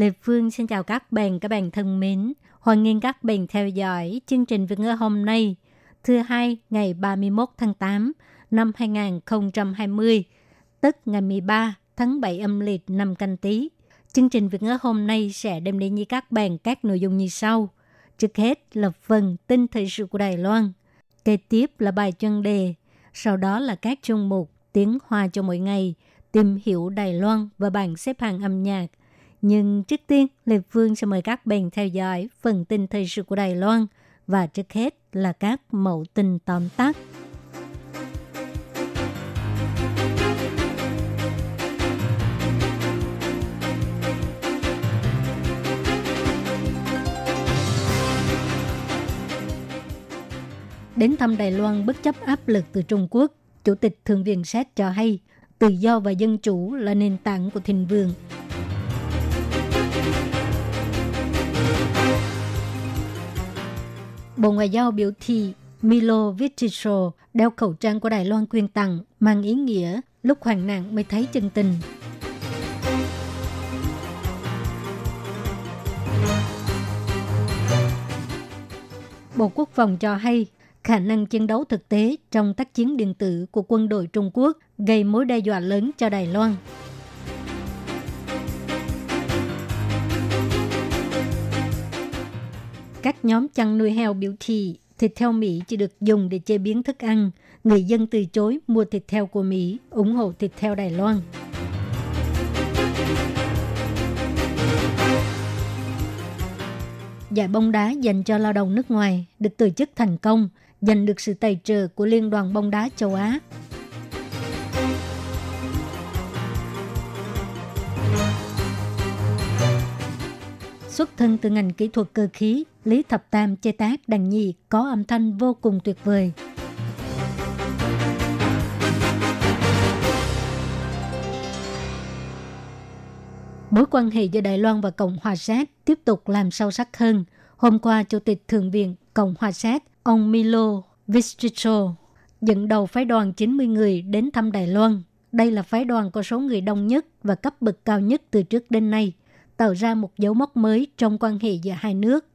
Lê Phương xin chào các bạn, các bạn thân mến. Hoan nghênh các bạn theo dõi chương trình Việt ngữ hôm nay, thứ hai ngày 31 tháng 8 năm 2020, tức ngày 13 tháng 7 âm lịch năm canh tí. Chương trình Việt ngữ hôm nay sẽ đem đến với các bạn các nội dung như sau. Trước hết là phần tin thời sự của Đài Loan. Kế tiếp là bài chuyên đề. Sau đó là các chương mục tiếng hoa cho mỗi ngày, tìm hiểu Đài Loan và bảng xếp hạng âm nhạc. Nhưng trước tiên, Lê Phương sẽ mời các bạn theo dõi phần tin thời sự của Đài Loan và trước hết là các mẫu tin tóm tắt. Đến thăm Đài Loan bất chấp áp lực từ Trung Quốc, Chủ tịch Thượng viện Séc cho hay tự do và dân chủ là nền tảng của thịnh vượng. Bộ Ngoại giao biểu thị Milo Vitiso đeo khẩu trang của Đài Loan quyên tặng mang ý nghĩa lúc hoạn nạn mới thấy chân tình. Bộ Quốc phòng cho hay, khả năng chiến đấu thực tế trong tác chiến điện tử của quân đội Trung Quốc gây mối đe dọa lớn cho Đài Loan. Các nhóm chăn nuôi heo biểu thị thịt heo Mỹ chỉ được dùng để chế biến thức ăn. Người dân từ chối mua thịt heo của Mỹ, ủng hộ thịt heo Đài Loan. Giải bóng đá dành cho lao động nước ngoài được tổ chức thành công, giành được sự tài trợ của Liên đoàn bóng đá châu Á. Xuất thân từ ngành kỹ thuật cơ khí, Lý Thập Tam chế tác đàn nhị có âm thanh vô cùng tuyệt vời. Mối quan hệ giữa Đài Loan và Cộng hòa Séc tiếp tục làm sâu sắc hơn. Hôm qua, Chủ tịch Thượng viện Cộng hòa Séc, ông Milo Vistricho, dẫn đầu phái đoàn 90 người đến thăm Đài Loan. Đây là phái đoàn có số người đông nhất và cấp bậc cao nhất từ trước đến nay, tạo ra một dấu mốc mới trong quan hệ giữa hai nước.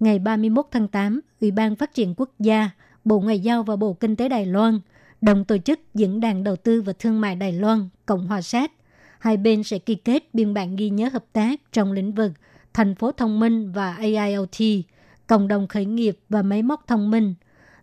Ngày 31 tháng 8, Ủy ban Phát triển Quốc gia, Bộ Ngoại giao và Bộ Kinh tế Đài Loan đồng tổ chức Diễn đàn Đầu tư và Thương mại Đài Loan, Cộng hòa Séc hai bên sẽ ký kết biên bản ghi nhớ hợp tác trong lĩnh vực thành phố thông minh và AIoT, cộng đồng khởi nghiệp và máy móc thông minh.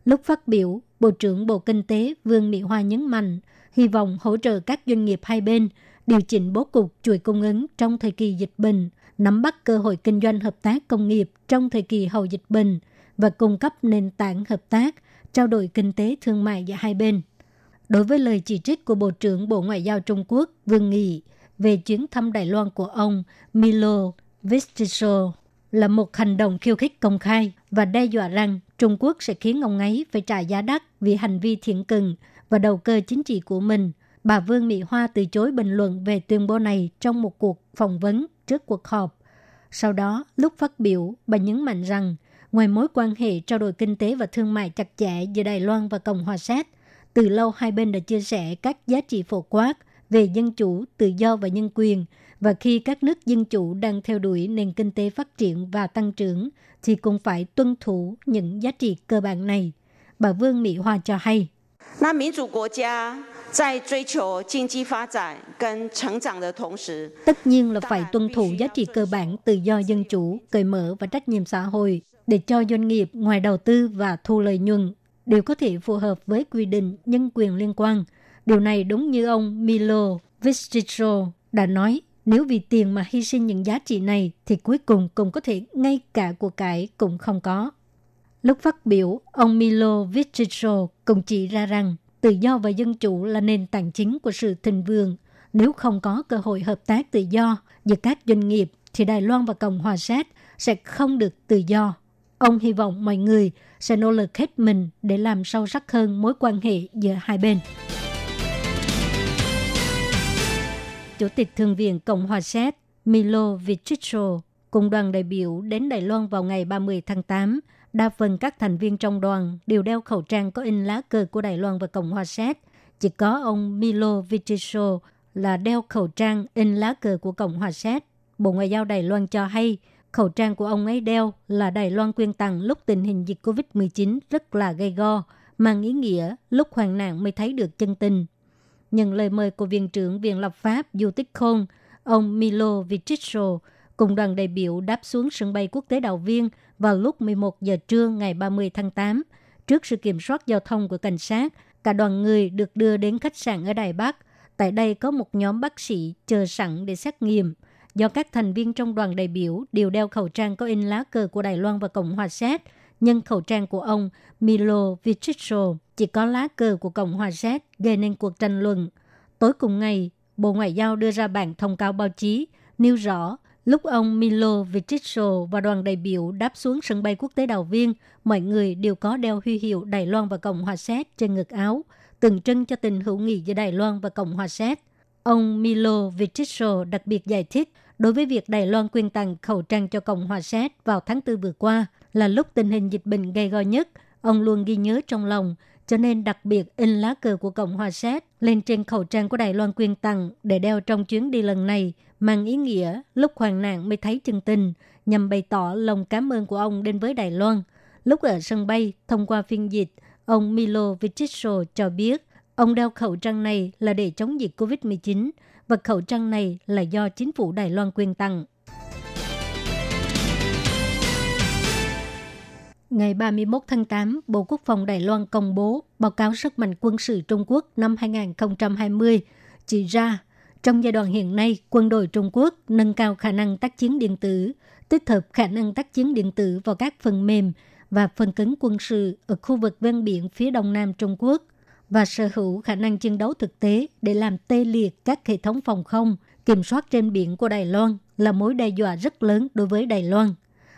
Lúc phát biểu, Bộ trưởng Bộ Kinh tế Vương Mỹ Hoa nhấn mạnh, hy vọng hỗ trợ các doanh nghiệp hai bên điều chỉnh bố cục chuỗi cung ứng trong thời kỳ dịch bệnh, nắm bắt cơ hội kinh doanh hợp tác công nghiệp trong thời kỳ hậu dịch bệnh và cung cấp nền tảng hợp tác, trao đổi kinh tế thương mại giữa hai bên đối với lời chỉ trích của Bộ trưởng Bộ Ngoại giao Trung Quốc Vương Nghị về chuyến thăm Đài Loan của ông Milo Vistiso là một hành động khiêu khích công khai và đe dọa rằng Trung Quốc sẽ khiến ông ấy phải trả giá đắt vì hành vi thiện cừng và đầu cơ chính trị của mình. Bà Vương Mỹ Hoa từ chối bình luận về tuyên bố này trong một cuộc phỏng vấn trước cuộc họp. Sau đó, lúc phát biểu, bà nhấn mạnh rằng ngoài mối quan hệ trao đổi kinh tế và thương mại chặt chẽ giữa Đài Loan và Cộng hòa Séc, từ lâu hai bên đã chia sẻ các giá trị phổ quát về dân chủ, tự do và nhân quyền. Và khi các nước dân chủ đang theo đuổi nền kinh tế phát triển và tăng trưởng, thì cũng phải tuân thủ những giá trị cơ bản này. Bà Vương Mỹ Hoa cho hay. 那民主国家 在追求经济发展跟成长的同时， Tất nhiên là phải tuân thủ giá trị cơ bản tự do dân chủ, cởi mở và trách nhiệm xã hội để cho doanh nghiệp ngoài đầu tư và thu lợi nhuận đều có thể phù hợp với quy định nhân quyền liên quan. Điều này đúng như ông Milo Visticho đã nói, nếu vì tiền mà hy sinh những giá trị này thì cuối cùng cũng có thể ngay cả của cải cũng không có. Lúc phát biểu, ông Milo Visticho cũng chỉ ra rằng tự do và dân chủ là nền tảng chính của sự thịnh vượng, Nếu không có cơ hội hợp tác tự do giữa các doanh nghiệp, thì Đài Loan và Cộng hòa Séc sẽ không được tự do. Ông hy vọng mọi người sẽ nỗ lực hết mình để làm sâu sắc hơn mối quan hệ giữa hai bên. Chủ tịch Thượng viện Cộng hòa Séc Milo Vichicho cùng đoàn đại biểu đến Đài Loan vào ngày 30 tháng 8. Đa phần các thành viên trong đoàn đều đeo khẩu trang có in lá cờ của Đài Loan và Cộng hòa Séc. Chỉ có ông Milo Vichicho là đeo khẩu trang in lá cờ của Cộng hòa Séc. Bộ Ngoại giao Đài Loan cho hay khẩu trang của ông ấy đeo là Đài Loan quyên tặng lúc tình hình dịch COVID-19 rất là gây go, mang ý nghĩa lúc hoạn nạn mới thấy được chân tình. Nhận lời mời của Viện trưởng Viện Lập pháp Du Tích Khôn, ông Milo Vichicho cùng đoàn đại biểu đáp xuống sân bay quốc tế Đào Viên vào lúc 11 giờ trưa ngày 30 tháng 8. Trước sự kiểm soát giao thông của cảnh sát, cả đoàn người được đưa đến khách sạn ở Đài Bắc. Tại đây có một nhóm bác sĩ chờ sẵn để xét nghiệm. Do các thành viên trong đoàn đại biểu đều đeo khẩu trang có in lá cờ của Đài Loan và Cộng hòa Séc, nhưng khẩu trang của ông Milo Vichicho chỉ có lá cờ của Cộng hòa Séc gây nên cuộc tranh luận. Tối cùng ngày, Bộ Ngoại giao đưa ra bản thông cáo báo chí nêu rõ lúc ông Milo Vichicho và đoàn đại biểu đáp xuống sân bay quốc tế Đào Viên, mọi người đều có đeo huy hiệu Đài Loan và Cộng hòa Séc trên ngực áo, tượng trưng cho tình hữu nghị giữa Đài Loan và Cộng hòa Séc. Ông Milo Vichicho đặc biệt giải thích đối với việc Đài Loan quyên tặng khẩu trang cho Cộng hòa Séc vào tháng 4 vừa qua là lúc tình hình dịch bệnh gây go nhất, ông luôn ghi nhớ trong lòng, cho nên đặc biệt in lá cờ của Cộng hòa Séc lên trên khẩu trang của Đài Loan quyên tặng để đeo trong chuyến đi lần này, mang ý nghĩa lúc hoạn nạn mới thấy chân tình, nhằm bày tỏ lòng cảm ơn của ông đến với Đài Loan. Lúc ở sân bay, thông qua phiên dịch, ông Milo Vichicho cho biết ông đeo khẩu trang này là để chống dịch COVID-19 và khẩu trang này là do chính phủ Đài Loan quyên tặng. Ngày 31 tháng 8, Bộ Quốc phòng Đài Loan công bố báo cáo sức mạnh quân sự Trung Quốc năm 2020, chỉ ra trong giai đoạn hiện nay, quân đội Trung Quốc nâng cao khả năng tác chiến điện tử, tích hợp khả năng tác chiến điện tử vào các phần mềm và phần cứng quân sự ở khu vực ven biển phía đông nam Trung Quốc – và sở hữu khả năng chiến đấu thực tế để làm tê liệt các hệ thống phòng không, kiểm soát trên biển của Đài Loan là mối đe dọa rất lớn đối với Đài Loan.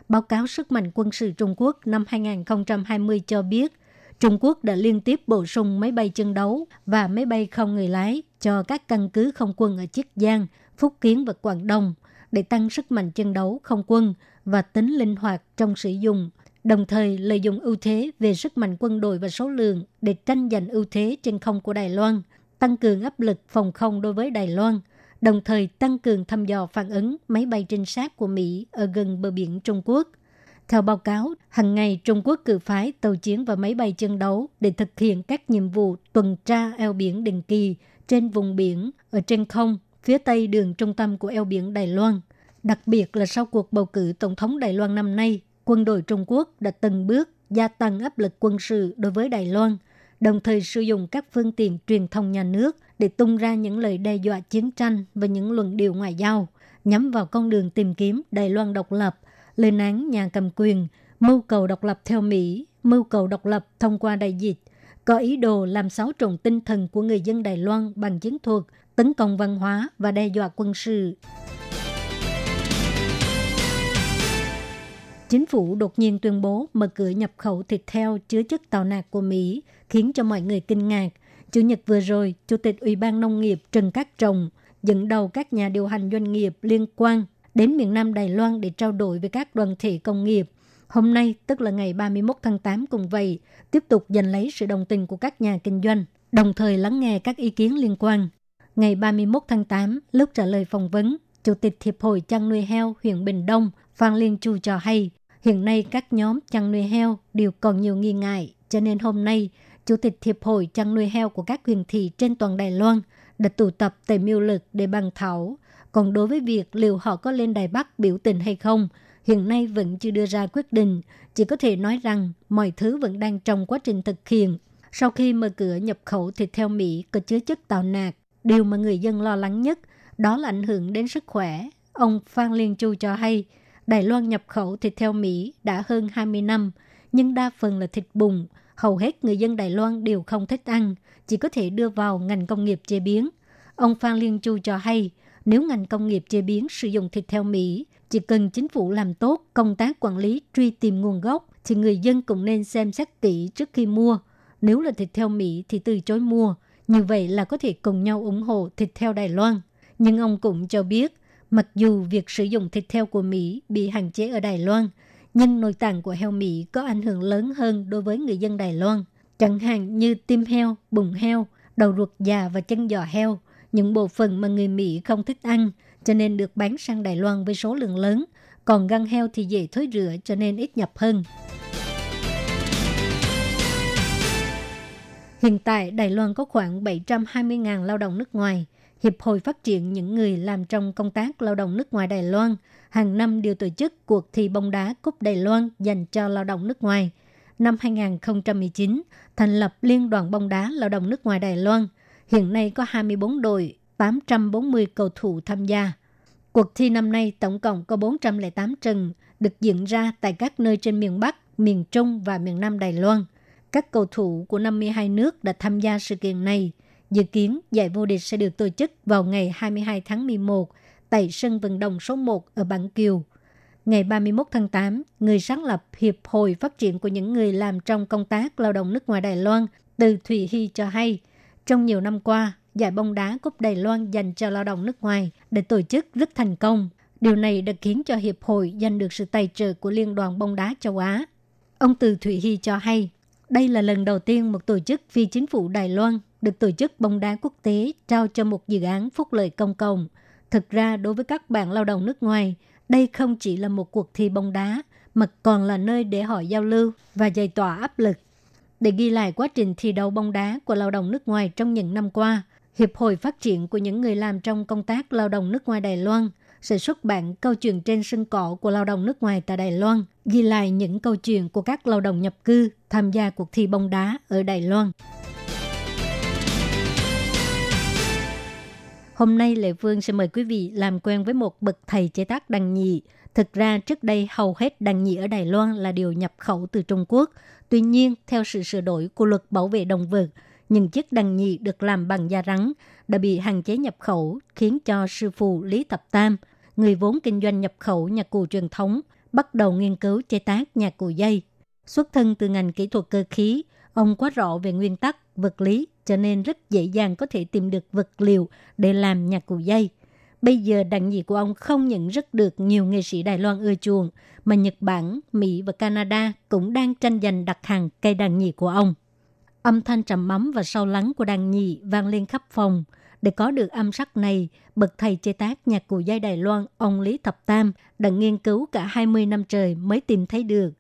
Báo cáo sức mạnh quân sự Trung Quốc năm 2020 cho biết, Trung Quốc đã liên tiếp bổ sung máy bay chân đấu và máy bay không người lái cho các căn cứ không quân ở Chiết Giang, Phúc Kiến và Quảng Đông để tăng sức mạnh chân đấu không quân và tính linh hoạt trong sử dụng đồng thời lợi dụng ưu thế về sức mạnh quân đội và số lượng để tranh giành ưu thế trên không của Đài Loan, tăng cường áp lực phòng không đối với Đài Loan, đồng thời tăng cường thăm dò phản ứng máy bay trinh sát của Mỹ ở gần bờ biển Trung Quốc. Theo báo cáo, hàng ngày Trung Quốc cử phái tàu chiến và máy bay chiến đấu để thực hiện các nhiệm vụ tuần tra eo biển định kỳ trên vùng biển ở trên không, phía tây đường trung tâm của eo biển Đài Loan. Đặc biệt là sau cuộc bầu cử Tổng thống Đài Loan năm nay, quân đội Trung Quốc đã từng bước gia tăng áp lực quân sự đối với Đài Loan, đồng thời sử dụng các phương tiện truyền thông nhà nước để tung ra những lời đe dọa chiến tranh và những luận điệu ngoại giao nhắm vào con đường tìm kiếm Đài Loan độc lập, lên án nhà cầm quyền, mưu cầu độc lập theo Mỹ, mưu cầu độc lập thông qua đại dịch, có ý đồ làm xáo trộn tinh thần của người dân Đài Loan bằng chiến thuật, tấn công văn hóa và đe dọa quân sự. Chính phủ đột nhiên tuyên bố mở cửa nhập khẩu thịt heo chứa chất tàu nạc của Mỹ, khiến cho mọi người kinh ngạc. Chủ nhật vừa rồi, Chủ tịch Ủy ban Nông nghiệp Trần Cát Trồng dẫn đầu các nhà điều hành doanh nghiệp liên quan đến miền Nam Đài Loan để trao đổi với các đoàn thể công nghiệp. Hôm nay, tức là ngày 31 tháng 8 cùng vậy, tiếp tục giành lấy sự đồng tình của các nhà kinh doanh, đồng thời lắng nghe các ý kiến liên quan. Ngày 31 tháng 8, lúc trả lời phỏng vấn, Chủ tịch Hiệp hội chăn nuôi heo huyện Bình Đông Phan Liên Chu cho hay, hiện nay các nhóm chăn nuôi heo đều còn nhiều nghi ngại, cho nên hôm nay, Chủ tịch Hiệp hội chăn nuôi heo của các huyện thị trên toàn Đài Loan đã tụ tập tại miêu lực để bàn thảo. Còn đối với việc liệu họ có lên Đài Bắc biểu tình hay không, hiện nay vẫn chưa đưa ra quyết định, chỉ có thể nói rằng mọi thứ vẫn đang trong quá trình thực hiện. Sau khi mở cửa nhập khẩu thịt theo Mỹ có chứa chất tạo nạc, điều mà người dân lo lắng nhất đó là ảnh hưởng đến sức khỏe. Ông Phan Liên Chu cho hay, Đài Loan nhập khẩu thịt theo Mỹ đã hơn 20 năm, nhưng đa phần là thịt bùng. Hầu hết người dân Đài Loan đều không thích ăn, chỉ có thể đưa vào ngành công nghiệp chế biến. Ông Phan Liên Chu cho hay, nếu ngành công nghiệp chế biến sử dụng thịt heo Mỹ, chỉ cần chính phủ làm tốt công tác quản lý truy tìm nguồn gốc, thì người dân cũng nên xem xét kỹ trước khi mua. Nếu là thịt heo Mỹ thì từ chối mua. Như vậy là có thể cùng nhau ủng hộ thịt heo Đài Loan. Nhưng ông cũng cho biết, mặc dù việc sử dụng thịt heo của Mỹ bị hạn chế ở Đài Loan, nhưng nội tạng của heo Mỹ có ảnh hưởng lớn hơn đối với người dân Đài Loan. Chẳng hạn như tim heo, bụng heo, đầu ruột già và chân giò heo, những bộ phận mà người Mỹ không thích ăn, cho nên được bán sang Đài Loan với số lượng lớn. Còn gan heo thì dễ thối rửa cho nên ít nhập hơn. Hiện tại, Đài Loan có khoảng 720.000 lao động nước ngoài. Hiệp hội phát triển những người làm trong công tác lao động nước ngoài Đài Loan hàng năm đều tổ chức cuộc thi bóng đá Cúp Đài Loan dành cho lao động nước ngoài. Năm 2019, thành lập Liên đoàn bóng đá lao động nước ngoài Đài Loan. Hiện nay có 24 đội, 840 cầu thủ tham gia. Cuộc thi năm nay tổng cộng có 408 trận, được diễn ra tại các nơi trên miền Bắc, miền Trung và miền Nam Đài Loan – các cầu thủ của 52 nước đã tham gia sự kiện này. Dự kiến giải vô địch sẽ được tổ chức vào ngày 22 tháng 11 tại sân vận động số 1 ở Bản Kiều. Ngày 31 tháng 8, người sáng lập Hiệp hội Phát triển của những người làm trong công tác lao động nước ngoài Đài Loan từ Thụy Hy cho hay, trong nhiều năm qua, giải bóng đá Cúp Đài Loan dành cho lao động nước ngoài được tổ chức rất thành công. Điều này đã khiến cho Hiệp hội giành được sự tài trợ của Liên đoàn bóng đá châu Á. Ông Từ Thụy Hy cho hay, đây là lần đầu tiên một tổ chức phi chính phủ Đài Loan được tổ chức bóng đá quốc tế trao cho một dự án phúc lợi công cộng. Thực ra, đối với các bạn lao động nước ngoài, đây không chỉ là một cuộc thi bóng đá, mà còn là nơi để họ giao lưu và giải tỏa áp lực. Để ghi lại quá trình thi đấu bóng đá của lao động nước ngoài trong những năm qua, Hiệp hội Phát triển của những người làm trong công tác lao động nước ngoài Đài Loan – sẽ xuất bản câu chuyện trên sân cỏ của lao động nước ngoài tại Đài Loan, ghi lại những câu chuyện của các lao động nhập cư tham gia cuộc thi bóng đá ở Đài Loan. Hôm nay Lệ Phương sẽ mời quý vị làm quen với một bậc thầy chế tác đàn nhị. Thực ra trước đây hầu hết đàn nhị ở Đài Loan là điều nhập khẩu từ Trung Quốc. Tuy nhiên, theo sự sửa đổi của luật bảo vệ động vật, những chiếc đàn nhị được làm bằng da rắn đã bị hạn chế nhập khẩu, khiến cho sư phụ Lý Tập Tam, người vốn kinh doanh nhập khẩu nhạc cụ truyền thống, bắt đầu nghiên cứu chế tác nhạc cụ dây. Xuất thân từ ngành kỹ thuật cơ khí, ông quá rõ về nguyên tắc, vật lý, cho nên rất dễ dàng có thể tìm được vật liệu để làm nhạc cụ dây. Bây giờ đàn nhị của ông không những rất được nhiều nghệ sĩ Đài Loan ưa chuộng, mà Nhật Bản, Mỹ và Canada cũng đang tranh giành đặt hàng cây đàn nhị của ông. Âm thanh trầm mắm và sâu lắng của đàn nhị vang lên khắp phòng. Để có được âm sắc này, bậc thầy chế tác nhạc cụ dây Đài Loan, ông Lý Thập Tam, đã nghiên cứu cả 20 năm trời mới tìm thấy được.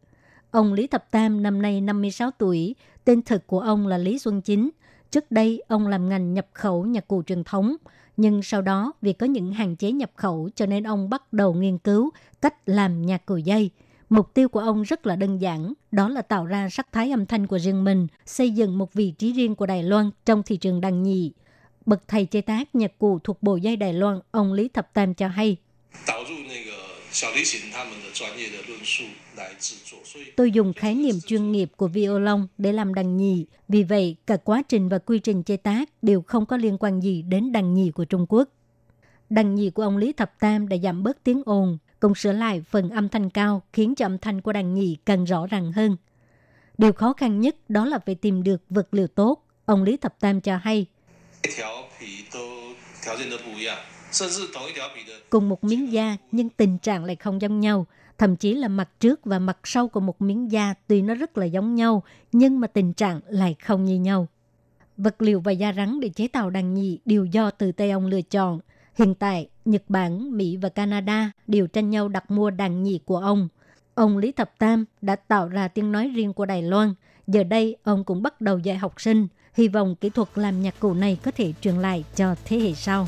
Ông Lý Thập Tam năm nay 56 tuổi, tên thật của ông là Lý Xuân Chính. Trước đây, ông làm ngành nhập khẩu nhạc cụ truyền thống, nhưng sau đó vì có những hạn chế nhập khẩu cho nên ông bắt đầu nghiên cứu cách làm nhạc cụ dây – Mục tiêu của ông rất là đơn giản, đó là tạo ra sắc thái âm thanh của riêng mình, xây dựng một vị trí riêng của Đài Loan trong thị trường đàn nhị. Bậc thầy chế tác nhạc cụ thuộc bộ dây Đài Loan, ông Lý Thập Tam cho hay. Tôi dùng khái niệm chuyên nghiệp của violon để làm đàn nhị, vì vậy cả quá trình và quy trình chế tác đều không có liên quan gì đến đàn nhị của Trung Quốc. Đàn nhị của ông Lý Thập Tam đã giảm bớt tiếng ồn, cùng sửa lại phần âm thanh cao khiến cho âm thanh của đàn nhị càng rõ ràng hơn. Điều khó khăn nhất đó là phải tìm được vật liệu tốt, ông Lý Thập Tam cho hay. Cùng một miếng da nhưng tình trạng lại không giống nhau. Thậm chí là mặt trước và mặt sau của một miếng da tuy nó rất là giống nhau nhưng mà tình trạng lại không như nhau. Vật liệu và da rắn để chế tạo đàn nhị đều do từ tây ông lựa chọn – Hiện tại, Nhật Bản, Mỹ và Canada đều tranh nhau đặt mua đàn nhị của ông. Ông Lý Thập Tam đã tạo ra tiếng nói riêng của Đài Loan. Giờ đây, ông cũng bắt đầu dạy học sinh. Hy vọng kỹ thuật làm nhạc cụ này có thể truyền lại cho thế hệ sau.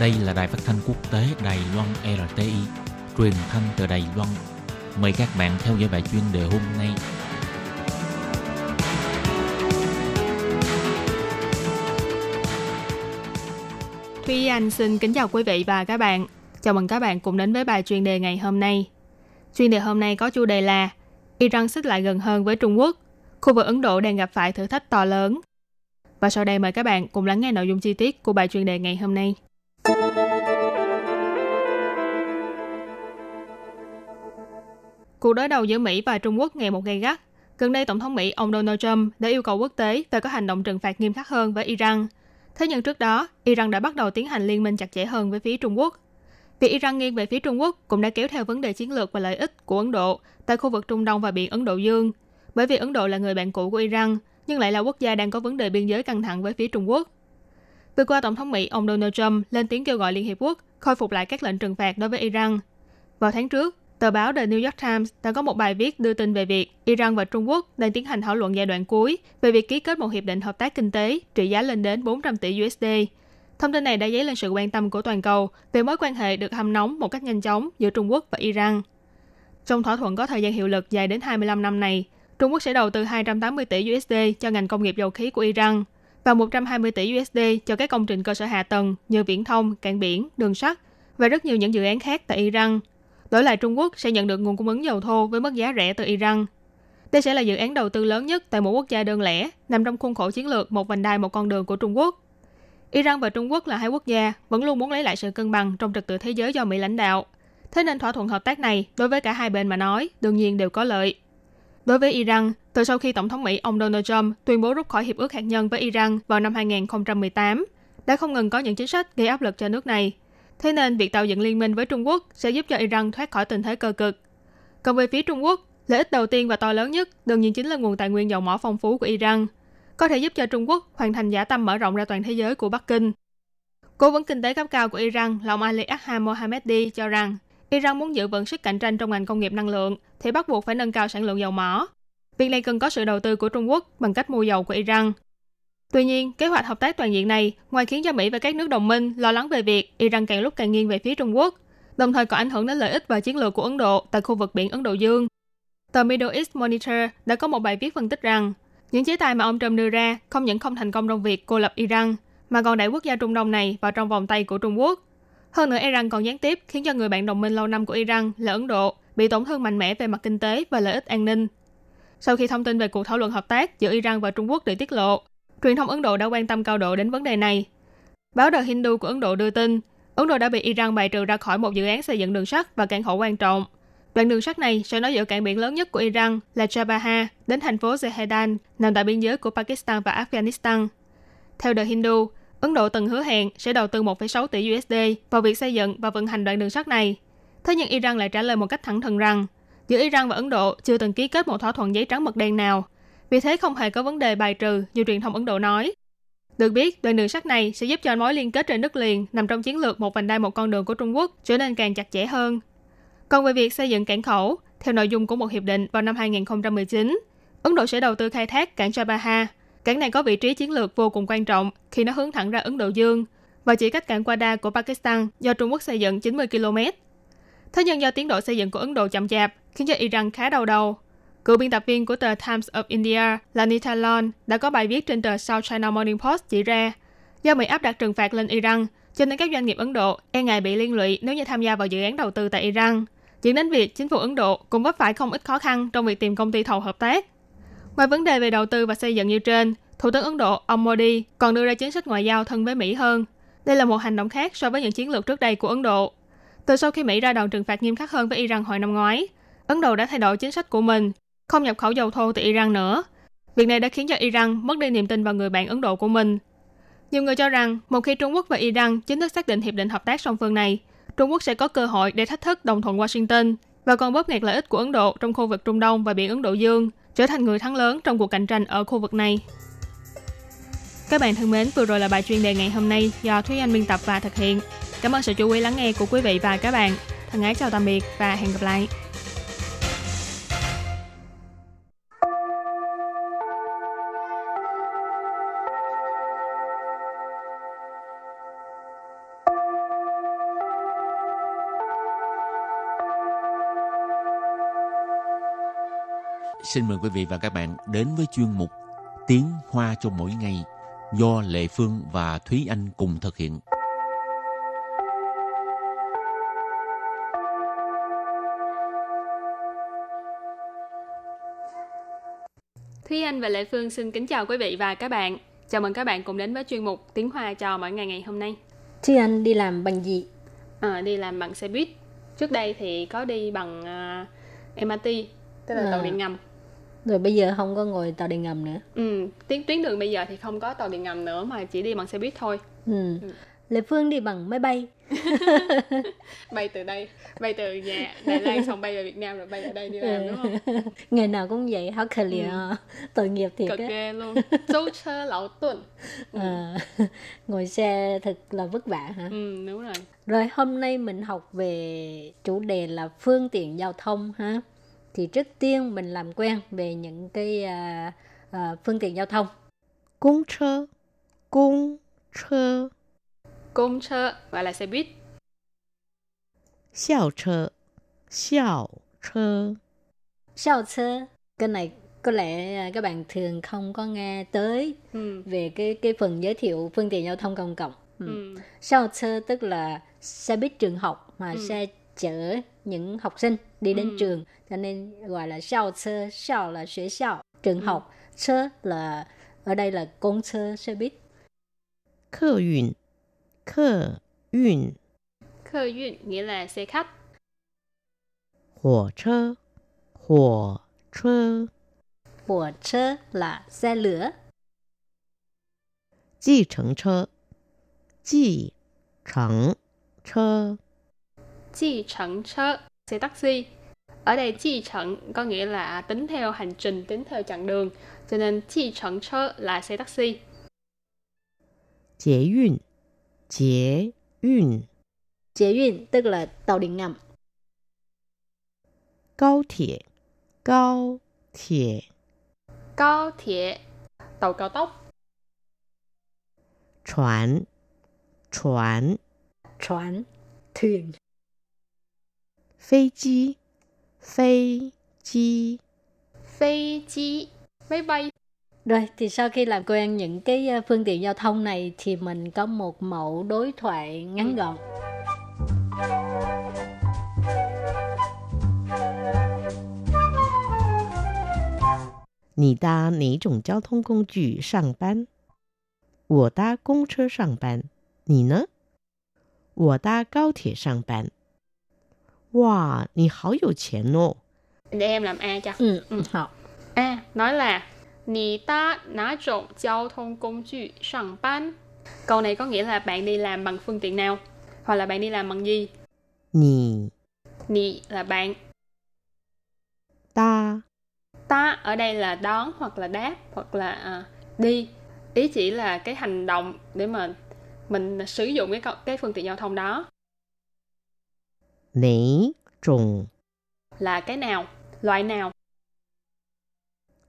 Đây là đài phát thanh quốc tế Đài Loan RTI, truyền thanh từ Đài Loan. Mời các bạn theo dõi bài chuyên đề hôm nay. Thúy Anh xin kính chào quý vị và các bạn. Chào mừng các bạn cùng đến với bài chuyên đề ngày hôm nay. Chuyên đề hôm nay có chủ đề là Iran xích lại gần hơn với Trung Quốc. Khu vực Ấn Độ đang gặp phải thử thách to lớn. Và sau đây mời các bạn cùng lắng nghe nội dung chi tiết của bài chuyên đề ngày hôm nay. Cuộc đối đầu giữa Mỹ và Trung Quốc ngày một gay gắt. Gần đây, Tổng thống Mỹ ông Donald Trump đã yêu cầu quốc tế về có hành động trừng phạt nghiêm khắc hơn với Iran. Thế nhưng trước đó, Iran đã bắt đầu tiến hành liên minh chặt chẽ hơn với phía Trung Quốc. Việc Iran nghiêng về phía Trung Quốc cũng đã kéo theo vấn đề chiến lược và lợi ích của Ấn Độ tại khu vực Trung Đông và biển Ấn Độ Dương. Bởi vì Ấn Độ là người bạn cũ của Iran, nhưng lại là quốc gia đang có vấn đề biên giới căng thẳng với phía Trung Quốc. Vừa qua, Tổng thống Mỹ ông Donald Trump lên tiếng kêu gọi Liên Hiệp Quốc khôi phục lại các lệnh trừng phạt đối với Iran. Vào tháng trước, tờ báo The New York Times đã có một bài viết đưa tin về việc Iran và Trung Quốc đang tiến hành thảo luận giai đoạn cuối về việc ký kết một hiệp định hợp tác kinh tế trị giá lên đến 400 tỷ USD. Thông tin này đã dấy lên sự quan tâm của toàn cầu về mối quan hệ được hâm nóng một cách nhanh chóng giữa Trung Quốc và Iran. Trong thỏa thuận có thời gian hiệu lực dài đến 25 năm này, Trung Quốc sẽ đầu tư 280 tỷ USD cho ngành công nghiệp dầu khí của Iran và 120 tỷ USD cho các công trình cơ sở hạ tầng như viễn thông, cảng biển, đường sắt và rất nhiều những dự án khác tại Iran. Đổi lại Trung Quốc sẽ nhận được nguồn cung ứng dầu thô với mức giá rẻ từ Iran. Đây sẽ là dự án đầu tư lớn nhất tại một quốc gia đơn lẻ, nằm trong khuôn khổ chiến lược một vành đai một con đường của Trung Quốc. Iran và Trung Quốc là hai quốc gia vẫn luôn muốn lấy lại sự cân bằng trong trật tự thế giới do Mỹ lãnh đạo. Thế nên thỏa thuận hợp tác này đối với cả hai bên mà nói đương nhiên đều có lợi. Đối với Iran, từ sau khi Tổng thống Mỹ ông Donald Trump tuyên bố rút khỏi hiệp ước hạt nhân với Iran vào năm 2018, đã không ngừng có những chính sách gây áp lực cho nước này. Thế nên việc tạo dựng liên minh với Trung Quốc sẽ giúp cho Iran thoát khỏi tình thế cơ cực. Còn về phía Trung Quốc, lợi ích đầu tiên và to lớn nhất đương nhiên chính là nguồn tài nguyên dầu mỏ phong phú của Iran, có thể giúp cho Trung Quốc hoàn thành giả tâm mở rộng ra toàn thế giới của Bắc Kinh. Cố vấn kinh tế cấp cao của Iran là ông Ali Akha Mohammadi cho rằng Iran muốn giữ vững sức cạnh tranh trong ngành công nghiệp năng lượng thì bắt buộc phải nâng cao sản lượng dầu mỏ. Việc này cần có sự đầu tư của Trung Quốc bằng cách mua dầu của Iran. Tuy nhiên, kế hoạch hợp tác toàn diện này ngoài khiến cho Mỹ và các nước đồng minh lo lắng về việc Iran càng lúc càng nghiêng về phía Trung Quốc, đồng thời còn ảnh hưởng đến lợi ích và chiến lược của Ấn Độ tại khu vực biển Ấn Độ Dương. Tờ Middle East Monitor đã có một bài viết phân tích rằng những chế tài mà ông Trump đưa ra không những không thành công trong việc cô lập Iran, mà còn đẩy quốc gia Trung Đông này vào trong vòng tay của Trung Quốc. Hơn nữa, Iran còn gián tiếp khiến cho người bạn đồng minh lâu năm của Iran là Ấn Độ bị tổn thương mạnh mẽ về mặt kinh tế và lợi ích an ninh. Sau khi thông tin về cuộc thảo luận hợp tác giữa Iran và Trung Quốc được tiết lộ, truyền thông Ấn Độ đã quan tâm cao độ đến vấn đề này. Báo The Hindu của Ấn Độ đưa tin, Ấn Độ đã bị Iran bài trừ ra khỏi một dự án xây dựng đường sắt và cảng khẩu quan trọng. Đoạn đường sắt này sẽ nối giữa cảng biển lớn nhất của Iran là Chabaha đến thành phố Zehedan, nằm tại biên giới của Pakistan và Afghanistan. Theo The Hindu, Ấn Độ từng hứa hẹn sẽ đầu tư 1,6 tỷ USD vào việc xây dựng và vận hành đoạn đường sắt này. Thế nhưng Iran lại trả lời một cách thẳng thừng rằng giữa Iran và Ấn Độ chưa từng ký kết một thỏa thuận giấy trắng mực đen nào. Vì thế không hề có vấn đề bài trừ như truyền thông Ấn Độ nói. Được biết, đoạn đường sắt này sẽ giúp cho mối liên kết trên đất liền nằm trong chiến lược một vành đai một con đường của Trung Quốc trở nên càng chặt chẽ hơn. Còn về việc xây dựng cảng khẩu, theo nội dung của một hiệp định vào năm 2019, Ấn Độ sẽ đầu tư khai thác cảng Chabaha. Cảng này có vị trí chiến lược vô cùng quan trọng khi nó hướng thẳng ra Ấn Độ Dương và chỉ cách cảng Quada của Pakistan do Trung Quốc xây dựng 90 km. Thế nhưng do tiến độ xây dựng của Ấn Độ chậm chạp, khiến cho Iran khá đau đầu. Cựu biên tập viên của tờ Times of India là Nita Lon đã có bài viết trên tờ South China Morning Post chỉ ra, do Mỹ áp đặt trừng phạt lên Iran, cho nên các doanh nghiệp Ấn Độ e ngại bị liên lụy nếu như tham gia vào dự án đầu tư tại Iran, dẫn đến việc chính phủ Ấn Độ cũng vấp phải không ít khó khăn trong việc tìm công ty thầu hợp tác. Ngoài vấn đề về đầu tư và xây dựng như trên, Thủ tướng Ấn Độ ông Modi còn đưa ra chính sách ngoại giao thân với Mỹ hơn. Đây là một hành động khác so với những chiến lược trước đây của Ấn Độ. Từ sau khi Mỹ ra đòn trừng phạt nghiêm khắc hơn với Iran hồi năm ngoái, Ấn Độ đã thay đổi chính sách của mình, không nhập khẩu dầu thô từ Iran nữa. Việc này đã khiến cho Iran mất đi niềm tin vào người bạn Ấn Độ của mình. Nhiều người cho rằng, một khi Trung Quốc và Iran chính thức xác định hiệp định hợp tác song phương này, Trung Quốc sẽ có cơ hội để thách thức đồng thuận Washington và còn bóp nghẹt lợi ích của Ấn Độ trong khu vực Trung Đông và biển Ấn Độ Dương, trở thành người thắng lớn trong cuộc cạnh tranh ở khu vực này. Các bạn thân mến, vừa rồi là bài chuyên đề ngày hôm nay do Thúy Anh biên tập và thực hiện. Cảm ơn sự chú ý lắng nghe của quý vị và các bạn. Thân ái chào tạm biệt và hẹn gặp lại. Xin mời quý vị và các bạn đến với chuyên mục Tiếng Hoa cho mỗi ngày do Lệ Phương và Thúy Anh cùng thực hiện. Thúy Anh và Lệ Phương xin kính chào quý vị và các bạn. Chào mừng các bạn cùng đến với chuyên mục Tiếng Hoa cho mỗi ngày ngày hôm nay. Thúy Anh đi làm bằng gì? À, đi làm bằng xe buýt. Trước đây thì có đi bằng uh, MRT, tức là À. tàu điện ngầm. Rồi bây giờ không có ngồi tàu điện ngầm nữa. Ừ, tuyến tuyến đường bây giờ thì không có tàu điện ngầm nữa mà chỉ đi bằng xe buýt thôi. Ừ. Lệ Phương đi bằng máy bay. Bay từ đây, bay từ nhà Đài Loan xong bay về Việt Nam rồi bay ở đây đi làm đúng không? Ngày nào cũng vậy, háo khờ lìa, tội nghiệp thiệt Cực ghê luôn. Dấu chơ lão tuần. À, ngồi xe thật là vất vả hả? Ừ, đúng rồi. Rồi hôm nay mình học về chủ đề là phương tiện giao thông ha thì trước tiên mình làm quen về những cái uh, uh, phương tiện giao thông. Công chơ, công chơ. công chơ và là xe buýt. Xiao chơ, xiao chơ. Xiao chơ, cái này có lẽ các bạn thường không có nghe tới ừ. về cái cái phần giới thiệu phương tiện giao thông công cộng. Ừ. Ừ. Xiao chơ tức là xe buýt trường học mà ừ. xe chở những học sinh đi đến Ừ. trường cho nên gọi là sao车, sao là 学校 trường Ừ. học,车 là ở đây là công车xe buýt. 客运，客运， Khơ duyên nghĩa là xe khách. 火车，火车， 火车 là xe lửa. 计程车，计程车， chi chẩn chơ, xe taxi. Ở đây chi chẩn có nghĩa là tính theo hành trình, tính theo chặng đường, cho nên chi chẩn chơ là xe taxi. Chế yun, chế yun. Chế yun tức là tàu điện ngầm. Cao thể, cao thể. Cao thể, tàu cao tốc. Chuẩn, chuẩn. Chuẩn, thuyền. 飞机，飞机， Phi chi, máy bay. Rồi thì sau khi làm quen những cái ờ, phương tiện giao thông này thì mình có một mẫu đối thoại ngắn gọn. 你搭哪种交通工具上班？我搭公车上班。你呢？我搭高铁上班。 哇，你好有钱哦！ Để em làm A cho. Ừ, Ừ. học. A nói là Nì ta ná trộn giao thông công cụ sẵn ban. Câu này có nghĩa là bạn đi làm bằng phương tiện nào? Hoặc là bạn đi làm bằng gì? 你 Nì là bạn. 搭 Ta ở đây là đón hoặc là đáp hoặc là à, đi. Ý chỉ là cái hành động để mà mình sử dụng cái, câu- cái phương tiện giao thông đó 哪种 là cái nào, loại nào.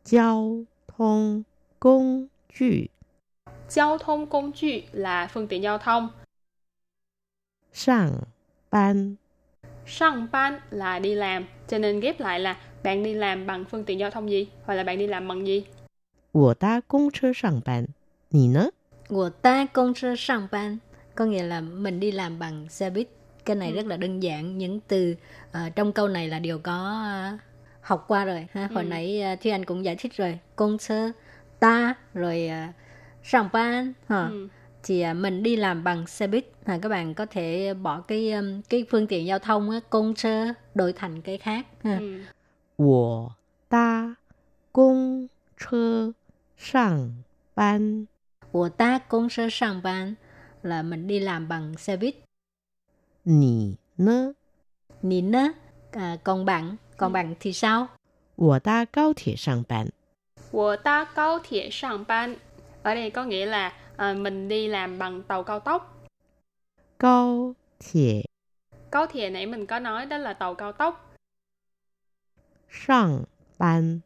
交通工具 Giao thông công cụ là phương tiện giao thông. 上班？ Sang ban là đi làm. Cho nên ghép lại là bạn đi làm bằng phương tiện giao thông gì? Hoặc là bạn đi làm bằng gì? 我搭公车上班。你呢？ Của ta công sơ sang ban có nghĩa là mình đi làm bằng xe buýt. Cái này Ừ. rất là đơn giản. Những từ ờ, trong câu này là đều có ờ, học qua rồi. ha Hồi Ừ. nãy uh, Thúy Anh cũng giải thích rồi. Công sơ, ta, rồi uh, sang ban. ha. Ừ. thì à, mình đi làm bằng xe buýt à, các bạn có thể bỏ cái um, cái phương tiện giao thông á, công sơ đổi thành cái khác ha. Ừ. 我搭公车上班。 của ta công sơ sang ban là mình đi làm bằng xe buýt 你呢？ nín á à, còn bạn còn Ừ. bạn thì sao 我搭高铁上班。 Wo ta cao铁sang ban. Ở đây có nghĩa là à, mình đi làm bằng tàu cao tốc. 高铁 Cao thiệ nãy mình có nói đó là tàu cao tốc. 上班。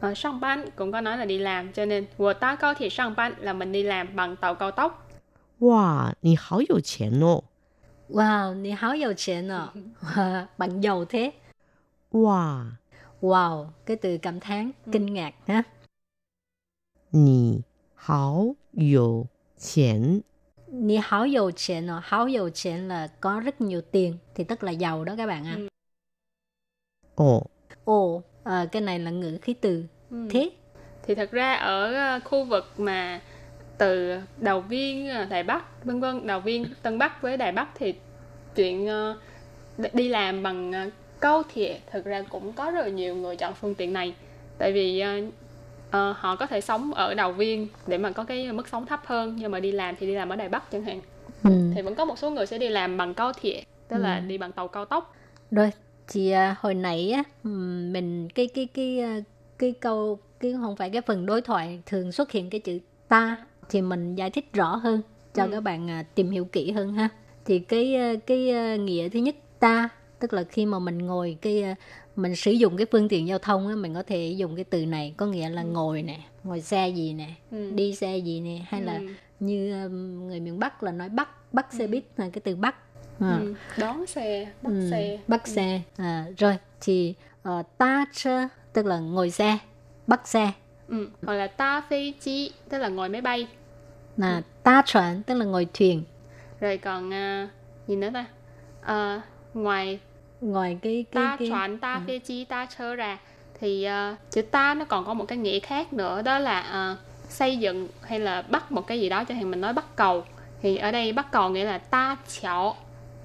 Ở sang ban cũng có nói là đi làm. Cho nên wo ta cao thiệ sang ban là mình đi làm bằng tàu cao tốc. 哇，你好有钱哦！ wow 你好有钱哦bạn giàu thế 哇， wow cái từ cảm thán Ừ. kinh ngạc ha 你好有钱， Nì hảo dầu tiền à, hảo dầu tiền là có rất nhiều tiền thì tức là giàu đó các bạn ạ. Ừ. ồ, Ồ, à, cái này là ngữ khí từ Ừ. thế. thì thật ra ở ờ, khu vực mà từ đầu viên ờ, Đài Bắc vân vân. Đầu viên Tân Bắc với Đài Bắc thì chuyện ờ, đi- làm bằng ờ, cao thiệt thực ra cũng có rất là nhiều người chọn phương tiện này. Tại vì ờ, họ có thể sống ở đầu viên để mà có cái mức sống thấp hơn nhưng mà đi làm thì đi làm ở Đài Bắc chẳng hạn. Ừ. thì vẫn có một số người sẽ đi làm bằng cao thiệt tức là Ừ. đi bằng tàu cao tốc. Rồi, thì à, hồi nãy á mình cái cái cái cái câu cái không phải cái phần đối thoại thường xuất hiện cái chữ ta thì mình giải thích rõ hơn cho Ừ. các bạn à, tìm hiểu kỹ hơn ha. Thì cái à, cái à, nghĩa thứ nhất ta tức là khi mà mình ngồi cái à, mình sử dụng cái phương tiện giao thông á mình có thể dùng cái từ này có nghĩa là ngồi nè, ngồi xe gì nè, ừ. đi xe gì nè hay là Ừ. như um, người miền Bắc là nói bắt bắt xe buýt là cái từ bắt à. Ừ. đón xe bắt Ừ, xe bắt xe à, rồi thì uh, ta chơ tức là ngồi xe bắt xe ừ. hoặc là ta phi chi tức là ngồi máy bay là ta chuẩn tức là ngồi thuyền rồi còn à, gì nữa ta? À, ngoài ngoài cái cái ta cái chọn ta phê chi ta chơ ra thì à, chữ ta nó còn có một cái nghĩa khác nữa đó là à, xây dựng hay là bắt một cái gì đó. Cho hạn mình nói bắt cầu. Thì ở đây bắt cầu nghĩa là ta chảo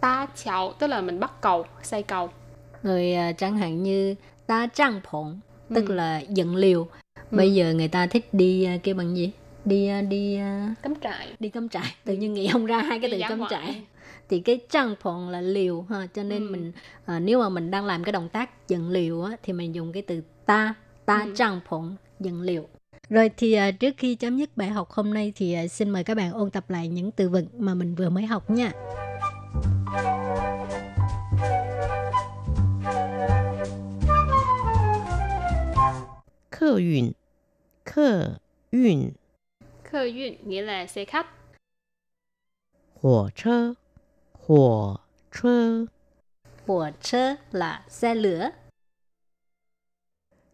ta chảo tức là mình bắt cầu xây cầu. Rồi à, chẳng hạn như ta trang phụng tức Ừ. là dựng liều. Bây giờ người ta thích đi à, kêu bằng gì đi ờ, đi ờ, cắm trại. đi cắm trại. Tự nhiên nghĩ không ra hai cái đi từ cắm trại. Thì cái trang phòng là liều ha cho nên ừ. mình à, nếu mà mình đang làm cái động tác dựng liều á thì mình dùng cái từ ta ta ừ. trang phòng dựng liều. Rồi thì à, trước khi chấm dứt bài học hôm nay thì à, xin mời các bạn ôn tập lại những từ vựng mà mình vừa mới học nha. Khơ yun, khơ yun. Khơ yun nghĩa là xe khách. Hỏa chơ Hỏa chơ Hỏa chơ là xe lửa.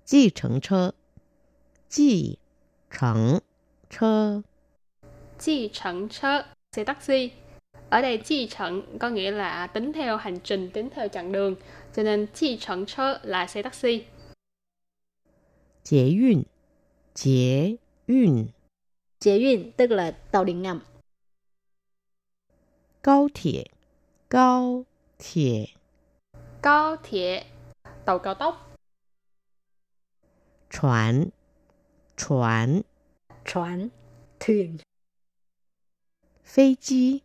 Di chẩn chơ Di chẩn chơ Di chẩn chơ xe taxi. Ở đây chi trận có nghĩa là tính theo hành trình, tính theo chặng đường, cho nên chi trận chơ là xe taxi. Chế yun, chế yun chế运tức là tàu điện ngầm 高铁，高铁， cao thiệ tàu cao tốc 船，船， 船 thuyền 飞机，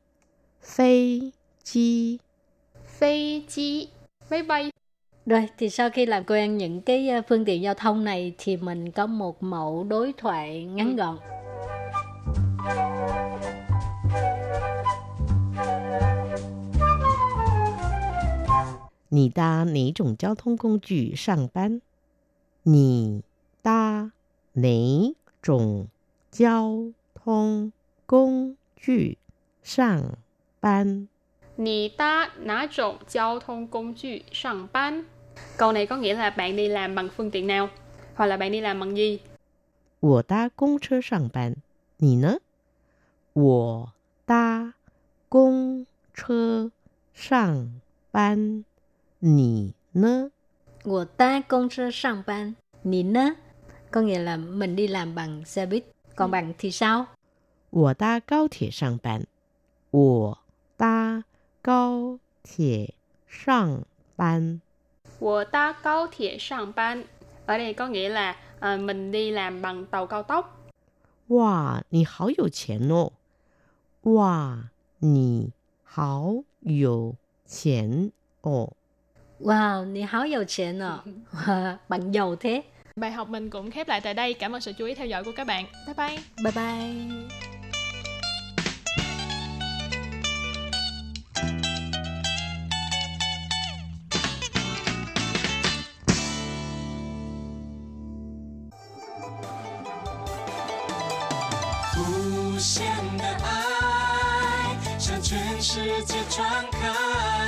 飞机， phi chi máy bay Rồi thì sau khi làm quen những cái ờ, phương tiện giao thông này thì mình có một mẫu đối thoại ngắn gọn. 你搭哪种交通工具上班？你搭哪种交通工具上班？ Nì ta nã trộn giao thông công cụ sẵn ban Câu này có nghĩa là bạn đi làm bằng phương tiện nào Hoặc là bạn đi làm bằng gì 我搭公车上班，你呢？我搭公车上班， 你呢？ Của ta công车上班, nì nơ. Có nghĩa là mình đi làm bằng xe buýt. Còn bạn thì sao? 我搭高铁上班，我搭高铁上班， Wo ta cao thiện sẵn ban Ở đây có nghĩa là à, mình đi làm bằng tàu cao tốc 哇，你好有钱哦！哇，你好有钱哦！ Wow, nì háo giàu tiền à. bạn giàu thế. Bài học mình cũng khép lại tại đây Cảm ơn sự chú ý theo dõi của các bạn Bye bye Bye bye. 无限的爱向全世界传开，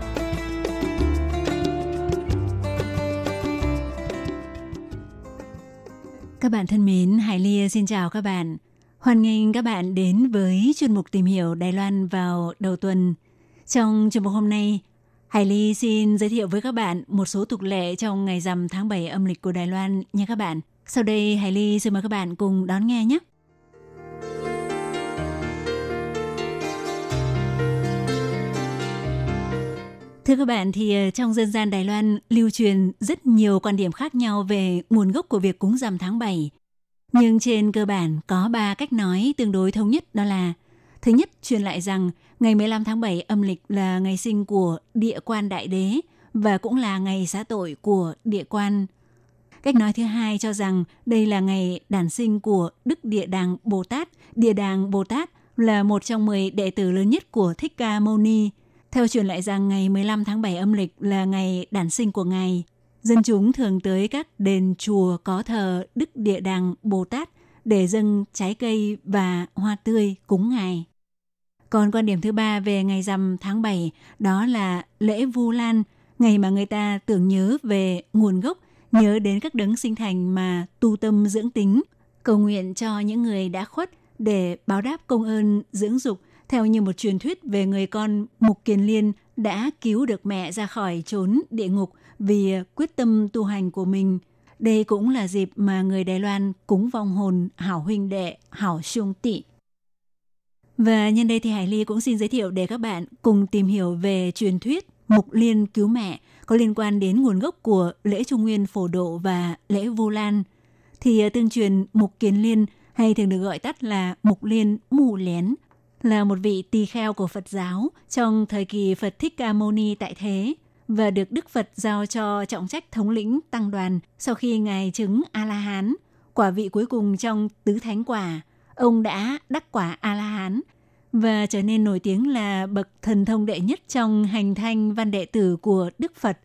Các bạn thân mến, Hải Ly xin chào các bạn. Hoan nghênh các bạn đến với chuyên mục tìm hiểu Đài Loan vào đầu tuần. Trong chuyên mục hôm nay, Hải Ly xin giới thiệu với các bạn một số tục lệ trong ngày rằm tháng 7 âm lịch của Đài Loan nha các bạn. Sau đây, Hải Ly xin mời các bạn cùng đón nghe nhé. Thưa các bạn, thì ờ, trong dân gian Đài Loan lưu truyền rất nhiều quan điểm khác nhau về nguồn gốc của việc cúng rằm tháng 7. Nhưng trên cơ bản có ba cách nói tương đối thống nhất đó là Thứ nhất, truyền lại rằng ngày 15 tháng 7 âm lịch là ngày sinh của địa quan đại đế và cũng là ngày xá tội của địa quan. Cách nói thứ hai cho rằng đây là ngày đản sinh của Đức Địa Đàng Bồ Tát. Địa Đàng Bồ Tát là một trong 10 đệ tử lớn nhất của Thích Ca Mâu Ni – theo truyền lại rằng ngày 15 tháng 7 âm lịch là ngày đản sinh của Ngài. Dân chúng thường tới các đền chùa có thờ Đức Địa Đàng Bồ Tát để dâng trái cây và hoa tươi cúng Ngài. Còn quan điểm thứ ba về ngày rằm tháng 7 đó là lễ Vu Lan, ngày mà người ta tưởng nhớ về nguồn gốc, nhớ đến các đấng sinh thành mà tu tâm dưỡng tính, cầu nguyện cho những người đã khuất để báo đáp công ơn dưỡng dục theo như một truyền thuyết về người con Mục Kiền Liên đã cứu được mẹ ra khỏi trốn địa ngục vì quyết tâm tu hành của mình. Đây cũng là dịp mà người Đài Loan cúng vong hồn hảo huynh đệ, hảo sung tị. Và nhân đây thì Hải Ly cũng xin giới thiệu để các bạn cùng tìm hiểu về truyền thuyết Mục Liên cứu mẹ có liên quan đến nguồn gốc của lễ Trung Nguyên phổ độ và lễ Vu Lan. Thì ờ, tương truyền Mục Kiền Liên hay thường được gọi tắt là Mục Liên Mù Lén là một vị tỳ kheo của Phật giáo trong thời kỳ Phật Thích Ca Mâu Ni tại thế và được Đức Phật giao cho trọng trách thống lĩnh tăng đoàn sau khi ngài chứng A-la-hán, quả vị cuối cùng trong tứ thánh quả. Ông đã đắc quả A-la-hán và trở nên nổi tiếng là bậc thần thông đệ nhất trong hành thanh văn đệ tử của Đức Phật.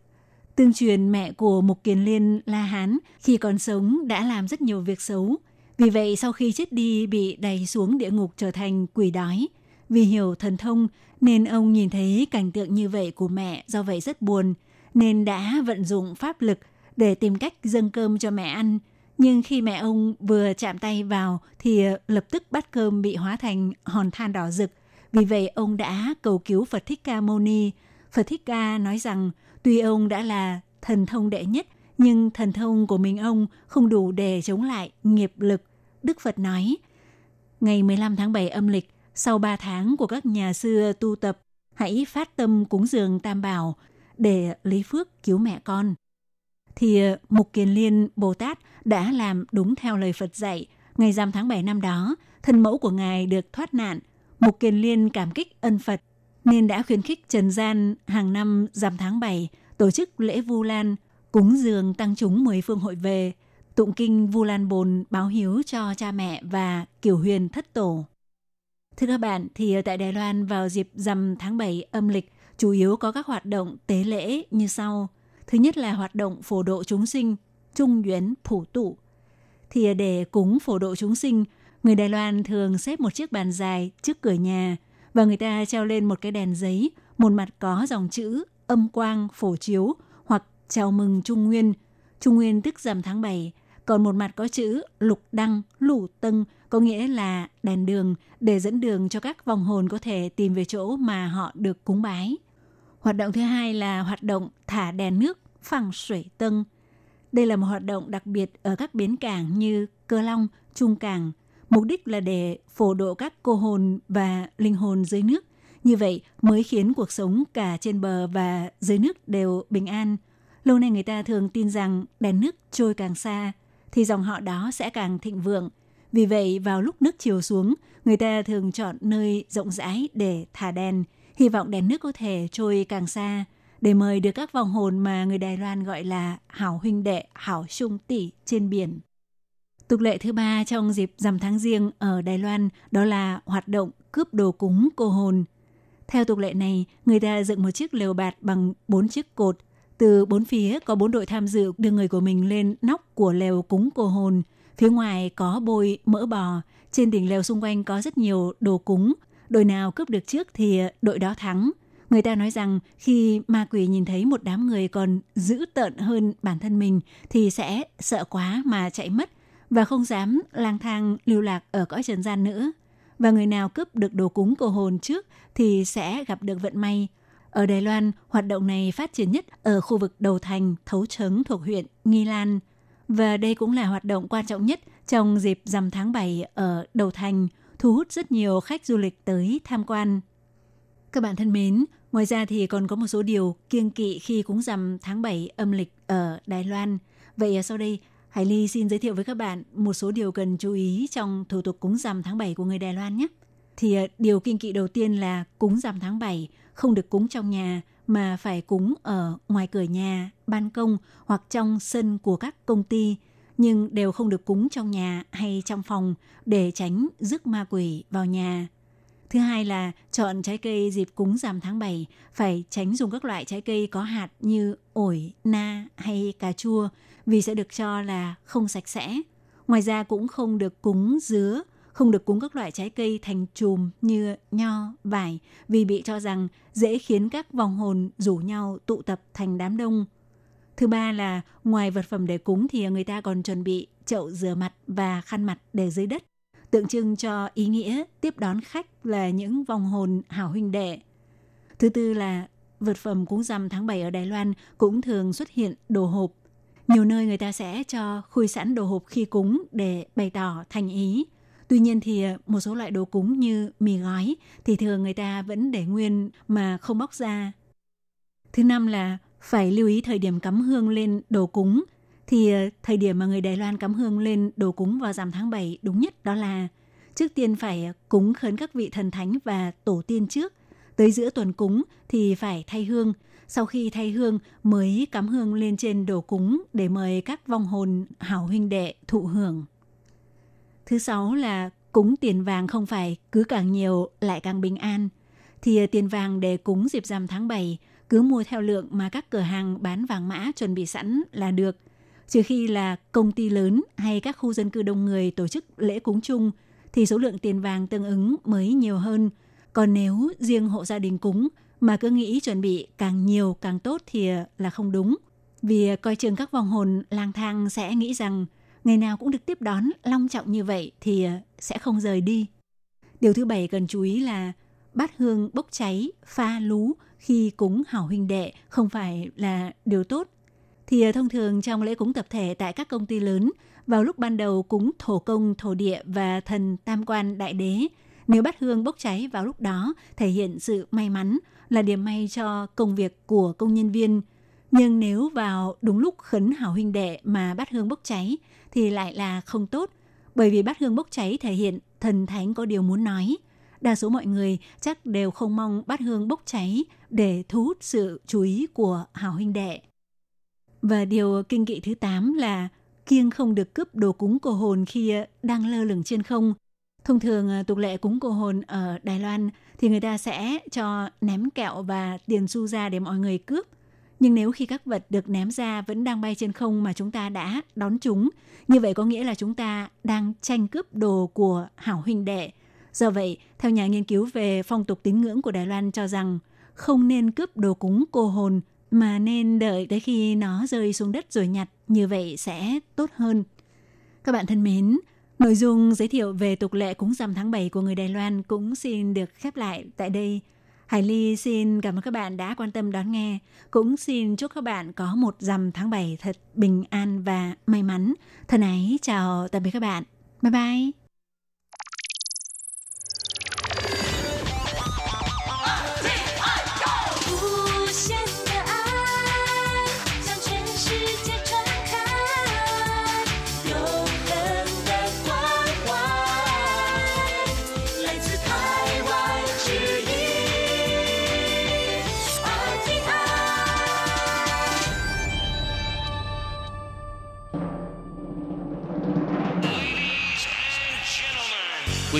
Tương truyền mẹ của Mục Kiền Liên La Hán khi còn sống đã làm rất nhiều việc xấu, vì vậy, sau khi chết đi, bị đẩy xuống địa ngục trở thành quỷ đói. Vì hiểu thần thông, nên ông nhìn thấy cảnh tượng như vậy của mẹ do vậy rất buồn, nên đã vận dụng pháp lực để tìm cách dâng cơm cho mẹ ăn. Nhưng khi mẹ ông vừa chạm tay vào thì lập tức bát cơm bị hóa thành hòn than đỏ rực. Vì vậy, ông đã cầu cứu Phật Thích Ca Mâu Ni. Phật Thích Ca nói rằng, tuy ông đã là thần thông đệ nhất nhưng thần thông của mình ông không đủ để chống lại nghiệp lực. Đức Phật nói, ngày 15 tháng 7 âm lịch, sau 3 tháng của các nhà xưa tu tập, hãy phát tâm cúng dường Tam Bảo để lấy phước cứu mẹ con. Thì ờ, Mục Kiền Liên Bồ Tát đã làm đúng theo lời Phật dạy. Ngày giam tháng 7 năm đó, thân mẫu của Ngài được thoát nạn. Mục Kiền Liên cảm kích ân Phật nên đã khuyến khích Trần Gian hàng năm rằm tháng 7 tổ chức lễ Vu Lan cúng dường tăng chúng mười phương hội về, tụng kinh Vu Lan Bồn báo hiếu cho cha mẹ và kiểu huyền thất tổ. Thưa các bạn, thì tại Đài Loan vào dịp rằm tháng 7 âm lịch chủ yếu có các hoạt động tế lễ như sau. Thứ nhất là hoạt động phổ độ chúng sinh, trung duyến phủ tụ. Thì để cúng phổ độ chúng sinh, người Đài Loan thường xếp một chiếc bàn dài trước cửa nhà và người ta treo lên một cái đèn giấy, một mặt có dòng chữ âm quang phổ chiếu chào mừng Trung Nguyên. Trung Nguyên tức rằm tháng 7, còn một mặt có chữ lục đăng, lũ tân, có nghĩa là đèn đường để dẫn đường cho các vòng hồn có thể tìm về chỗ mà họ được cúng bái. Hoạt động thứ hai là hoạt động thả đèn nước, phẳng 水 tân. Đây là một hoạt động đặc biệt ở các bến cảng như Cơ Long, Trung Cảng. Mục đích là để phổ độ các cô hồn và linh hồn dưới nước. Như vậy mới khiến cuộc sống cả trên bờ và dưới nước đều bình an, Lâu nay người ta thường tin rằng đèn nước trôi càng xa thì dòng họ đó sẽ càng thịnh vượng. Vì vậy, vào lúc nước chiều xuống, người ta thường chọn nơi rộng rãi để thả đèn, hy vọng đèn nước có thể trôi càng xa, để mời được các vòng hồn mà người Đài Loan gọi là hảo huynh đệ, hảo trung tỷ trên biển. Tục lệ thứ ba trong dịp rằm tháng riêng ở Đài Loan đó là hoạt động cướp đồ cúng cô hồn. Theo tục lệ này, người ta dựng một chiếc lều bạt bằng bốn chiếc cột. Từ bốn phía có bốn đội tham dự đưa người của mình lên nóc của lều cúng cô hồn. Phía ngoài có bôi mỡ bò. Trên đỉnh lều xung quanh có rất nhiều đồ cúng. Đội nào cướp được trước thì đội đó thắng. Người ta nói rằng khi ma quỷ nhìn thấy một đám người còn dữ tợn hơn bản thân mình thì sẽ sợ quá mà chạy mất và không dám lang thang lưu lạc ở cõi trần gian nữa. Và người nào cướp được đồ cúng cô hồn trước thì sẽ gặp được vận may. Ở Đài Loan, hoạt động này phát triển nhất ở khu vực đầu thành, thấu trấn thuộc huyện Nghi Lan. Và đây cũng là hoạt động quan trọng nhất trong dịp rằm tháng 7 ở đầu thành, thu hút rất nhiều khách du lịch tới tham quan. Các bạn thân mến, ngoài ra thì còn có một số điều kiêng kỵ khi cúng rằm tháng 7 âm lịch ở Đài Loan. Vậy sau đây, Hải Ly xin giới thiệu với các bạn một số điều cần chú ý trong thủ tục cúng rằm tháng 7 của người Đài Loan nhé. Thì à, điều kiên kỵ đầu tiên là cúng rằm tháng 7 không được cúng trong nhà mà phải cúng ở ngoài cửa nhà, ban công hoặc trong sân của các công ty nhưng đều không được cúng trong nhà hay trong phòng để tránh rước ma quỷ vào nhà. Thứ hai là chọn trái cây dịp cúng rằm tháng 7 phải tránh dùng các loại trái cây có hạt như ổi, na hay cà chua vì sẽ được cho là không sạch sẽ. Ngoài ra cũng không được cúng dứa, không được cúng các loại trái cây thành chùm như nho, vải vì bị cho rằng dễ khiến các vòng hồn rủ nhau tụ tập thành đám đông. Thứ ba là ngoài vật phẩm để cúng thì người ta còn chuẩn bị chậu rửa mặt và khăn mặt để dưới đất, tượng trưng cho ý nghĩa tiếp đón khách là những vòng hồn hảo huynh đệ. Thứ tư là vật phẩm cúng rằm tháng 7 ở Đài Loan cũng thường xuất hiện đồ hộp nhiều nơi người ta sẽ cho khui sẵn đồ hộp khi cúng để bày tỏ thành ý. Tuy nhiên thì ờ, một số loại đồ cúng như mì gói thì thường người ta vẫn để nguyên mà không bóc ra. Thứ năm là phải lưu ý thời điểm cắm hương lên đồ cúng. Thì ờ, thời điểm mà người Đài Loan cắm hương lên đồ cúng vào rằm tháng 7 đúng nhất đó là trước tiên phải ờ, cúng khấn các vị thần thánh và tổ tiên trước. Tới giữa tuần cúng thì phải thay hương – sau khi thay hương mới cắm hương lên trên đồ cúng để mời các vong hồn, hảo huynh đệ thụ hưởng. Thứ sáu là cúng tiền vàng không phải, cứ càng nhiều lại càng bình an. Thì ờ, tiền vàng để cúng dịp rằm tháng 7 cứ mua theo lượng mà các cửa hàng bán vàng mã chuẩn bị sẵn là được. Trừ khi là công ty lớn hay các khu dân cư đông người tổ chức lễ cúng chung, thì số lượng tiền vàng tương ứng mới nhiều hơn. Còn nếu riêng hộ gia đình cúng mà cứ nghĩ chuẩn bị càng nhiều càng tốt thì ờ, là không đúng. Vì ờ, coi chừng các vong hồn lang thang sẽ nghĩ rằng ngày nào cũng được tiếp đón long trọng như vậy thì ờ, sẽ không rời đi. Điều thứ bảy cần chú ý là bát hương bốc cháy, pha lú khi cúng hảo huynh đệ không phải là điều tốt. Thì ờ, thông thường trong lễ cúng tập thể tại các công ty lớn, vào lúc ban đầu cúng thổ công, thổ địa và thần tam quan đại đế, nếu bát hương bốc cháy vào lúc đó thể hiện sự may mắn, là điểm may cho công việc của công nhân viên. Nhưng nếu vào đúng lúc khấn hảo huynh đệ mà bát hương bốc cháy thì lại là không tốt, bởi vì bát hương bốc cháy thể hiện thần thánh có điều muốn nói. Đa số mọi người chắc đều không mong bát hương bốc cháy để thu hút sự chú ý của hảo huynh đệ. Và điều kinh kỵ thứ 8 là kiêng không được cướp đồ cúng cô hồn khi đang lơ lửng trên không. Thông thường ờ, tục lệ cúng cô hồn ở Đài Loan thì người ta sẽ cho ném kẹo và tiền xu ra để mọi người cướp. Nhưng nếu khi các vật được ném ra vẫn đang bay trên không mà chúng ta đã đón chúng, như vậy có nghĩa là chúng ta đang tranh cướp đồ của hảo huynh đệ. Do vậy, theo nhà nghiên cứu về phong tục tín ngưỡng của Đài Loan cho rằng không nên cướp đồ cúng cô hồn mà nên đợi tới khi nó rơi xuống đất rồi nhặt, như vậy sẽ tốt hơn. Các bạn thân mến, Nội dung giới thiệu về tục lệ cúng rằm tháng 7 của người Đài Loan cũng xin được khép lại tại đây. Hải Ly xin cảm ơn các bạn đã quan tâm đón nghe. Cũng xin chúc các bạn có một rằm tháng 7 thật bình an và may mắn. Thân ái chào tạm biệt các bạn. Bye bye!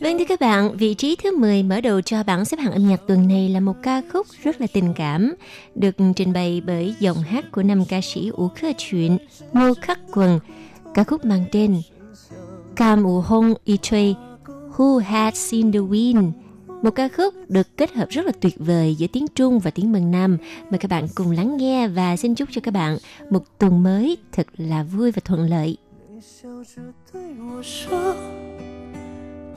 Vâng thưa các bạn, vị trí thứ 10 mở đầu cho bảng xếp hạng âm nhạc tuần này là một ca khúc rất là tình cảm, được trình bày bởi giọng hát của năm ca sĩ Ủ Khơ Chuyện, Ngô Khắc Quần. Ca khúc mang tên Cam Ủ Hong Y Thuê, Who Had Seen the Wind. Một ca khúc được kết hợp rất là tuyệt vời giữa tiếng Trung và tiếng Mân Nam. Mời các bạn cùng lắng nghe và xin chúc cho các bạn một tuần mới thật là vui và thuận lợi. 笑着对我说，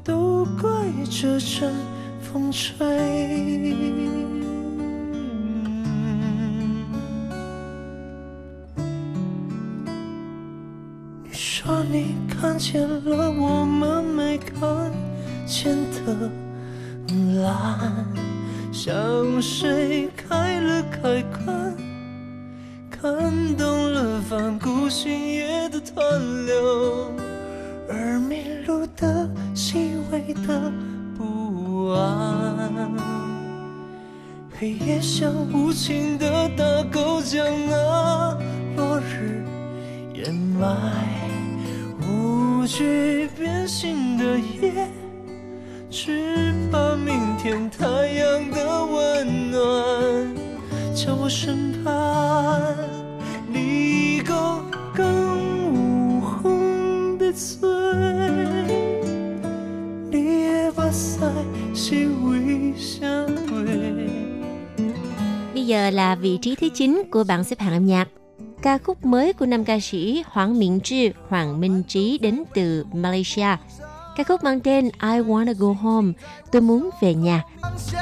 都怪这阵风吹。你说你看见了我们没看见的蓝，像谁开了开关。看懂了翻古星夜的湍流，而迷路的细微的不安。黑夜像无情的大狗将那落日掩埋，无惧变心的夜，只怕明天太阳的温暖。在我身旁，你够更 红的嘴，你也把腮细微相对。 Bây giờ là vị trí thứ 9 của bảng xếp hạng âm nhạc. Ca khúc mới của năm ca sĩ Hoàng Miễn Trư, Hoàng Minh Trí đến từ Malaysia. Ca khúc mang tên I Wanna Go Home, tôi muốn về nhà. 向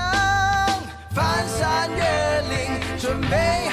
翻山越岭，准备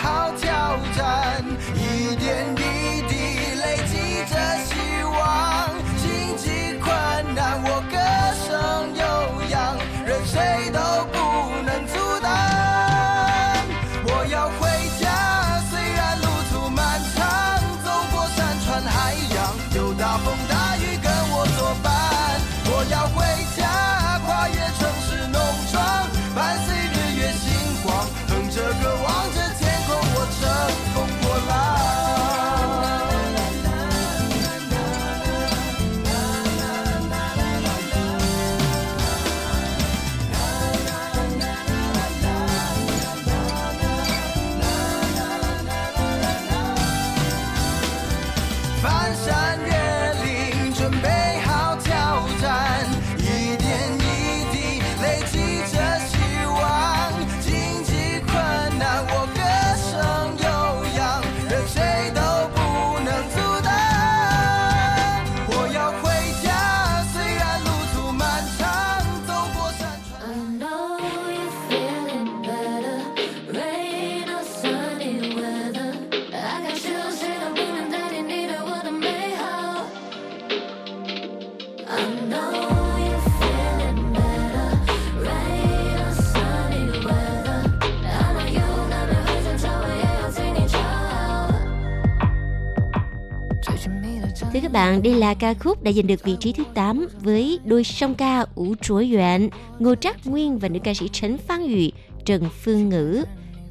các bạn, đây là ca khúc đã giành được vị trí thứ 8 với đôi song ca Ủ Trối Yuan, Ngô Trác Nguyên và nữ ca sĩ Trấn Phan Yu, Trần Phương Ngữ.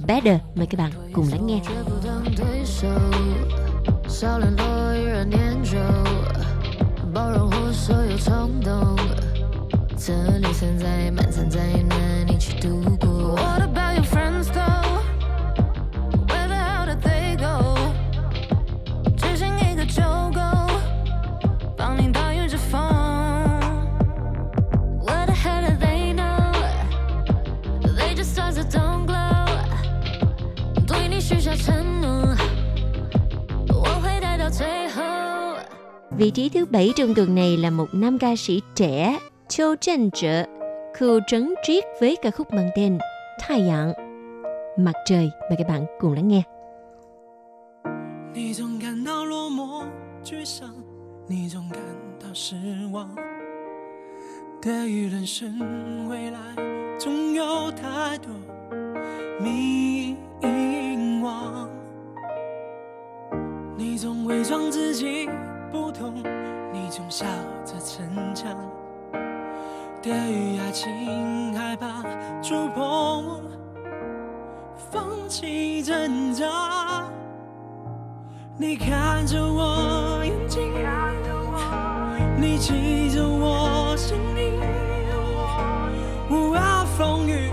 Better, mời các bạn cùng lắng nghe. 绝不当对手，少联络依然念旧，包容我所有冲动，这里存在满残灾难一起度过。What about your friends though? Vị vị trí thứ bảy trong tuần này là một nam ca sĩ trẻ Châu Trân Trợ, khu trấn triết với ca khúc mang tên Thái阳, Mặt trời. Mời các bạn cùng lắng nghe. 你总感到落寞沮丧，你总感到失望。对于人生未来，总有太多迷惘。你总伪装自己 不懂，你总笑着逞强。对于爱情害怕触碰，放弃挣扎。你看着我眼睛，你记着我声音。无涯风雨，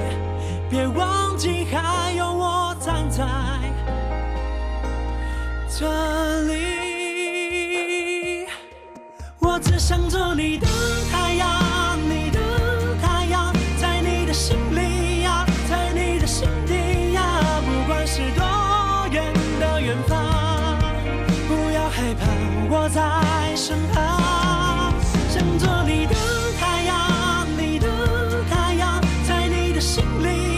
别忘记还有我。站在这想做你的太阳，你的太阳，在你的心里呀，在你的心底呀，不管是多远的远方，不要害怕，我在身旁，想做你的太阳，你的太阳，在你的心里。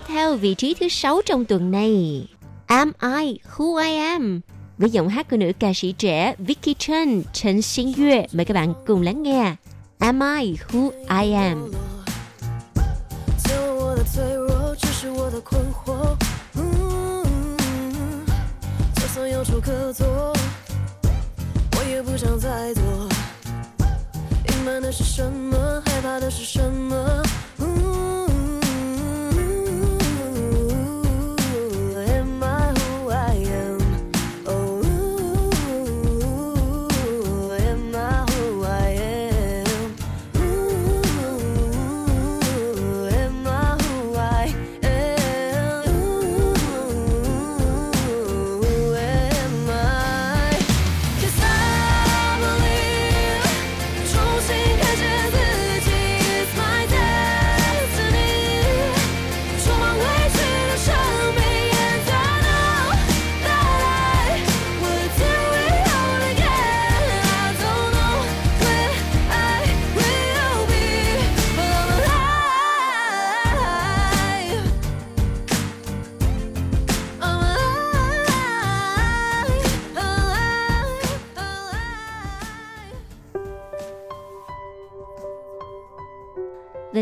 Tiếp theo vị trí thứ sáu trong tuần này Am I Who I Am với giọng hát của nữ ca sĩ trẻ Vicky Chen, Trần Xin Yue. Mời các bạn cùng lắng nghe Am I Who I Am. 只有我的脆弱，只是我的困惑。嗯，就算有处可躲，我也不想再躲。隐瞒的是什么？害怕的是什么？嗯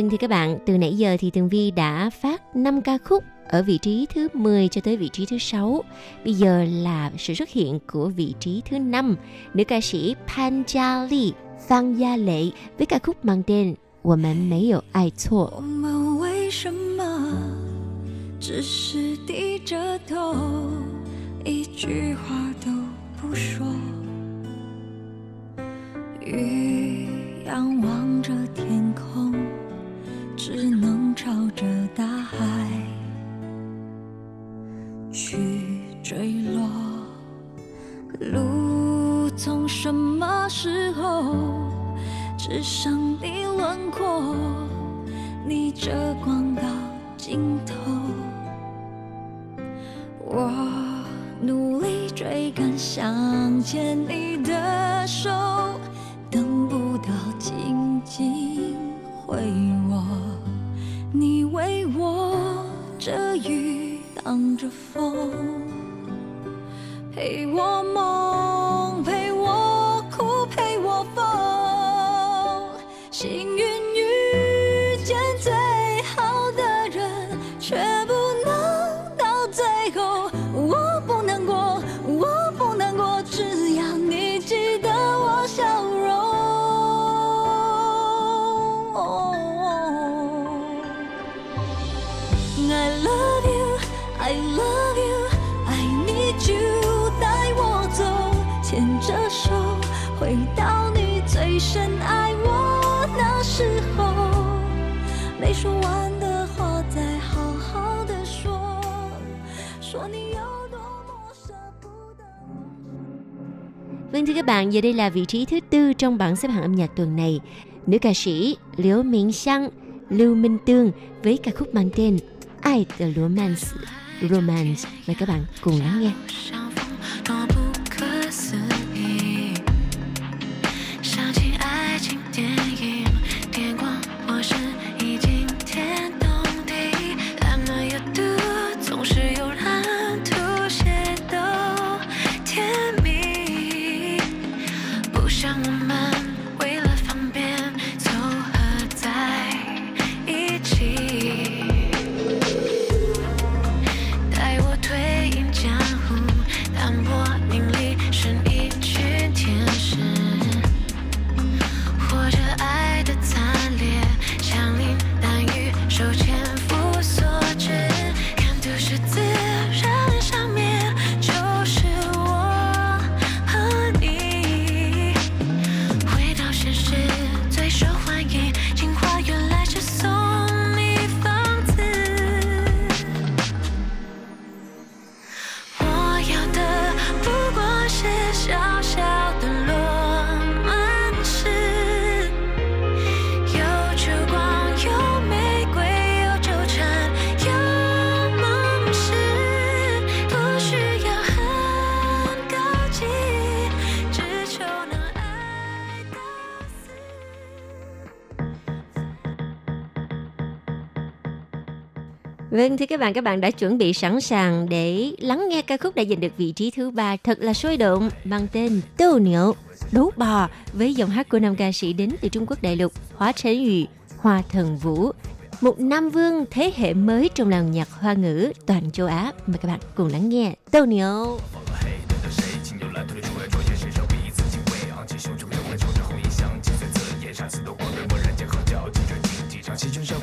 Vâng thưa các bạn, từ nãy giờ thì Tường Vi đã phát 5 ca khúc ở vị trí thứ 10 cho tới vị trí thứ 6. Bây giờ là sự xuất hiện của vị trí thứ 5, nữ ca sĩ Pan Gia Li, Phan Gia Lệ với ca khúc mang tên 我们没有爱错。我们为什么只是低着头，一句话都不说？雨仰望着天空， 只能朝着大海去坠落。路从什么时候只剩你轮廓？逆着光到尽头，我努力追赶，想牵你的手，等不到紧紧回握。你为我遮雨挡着风，陪我梦，Vâng thưa các bạn, giờ đây là vị trí thứ tư trong bảng xếp hạng âm nhạc tuần này. Nữ ca sĩ Liễu Miễn Sang Lưu Minh Tương với ca khúc mang tên Ai the Romance. Romance. Mời các bạn cùng lắng nghe. Thưa các bạn, các bạn đã chuẩn bị sẵn sàng để lắng nghe ca khúc đã giành được vị trí thứ ba thật là sôi động mang tên Tô Niệu, đấu bò với giọng hát của nam ca sĩ đến từ Trung Quốc đại lục Hóa Trấn Yu, Hoa Thần Vũ. Một nam vương thế hệ mới trong làng nhạc hoa ngữ toàn châu Á. Mời các bạn cùng lắng nghe Tô Niệu. 绕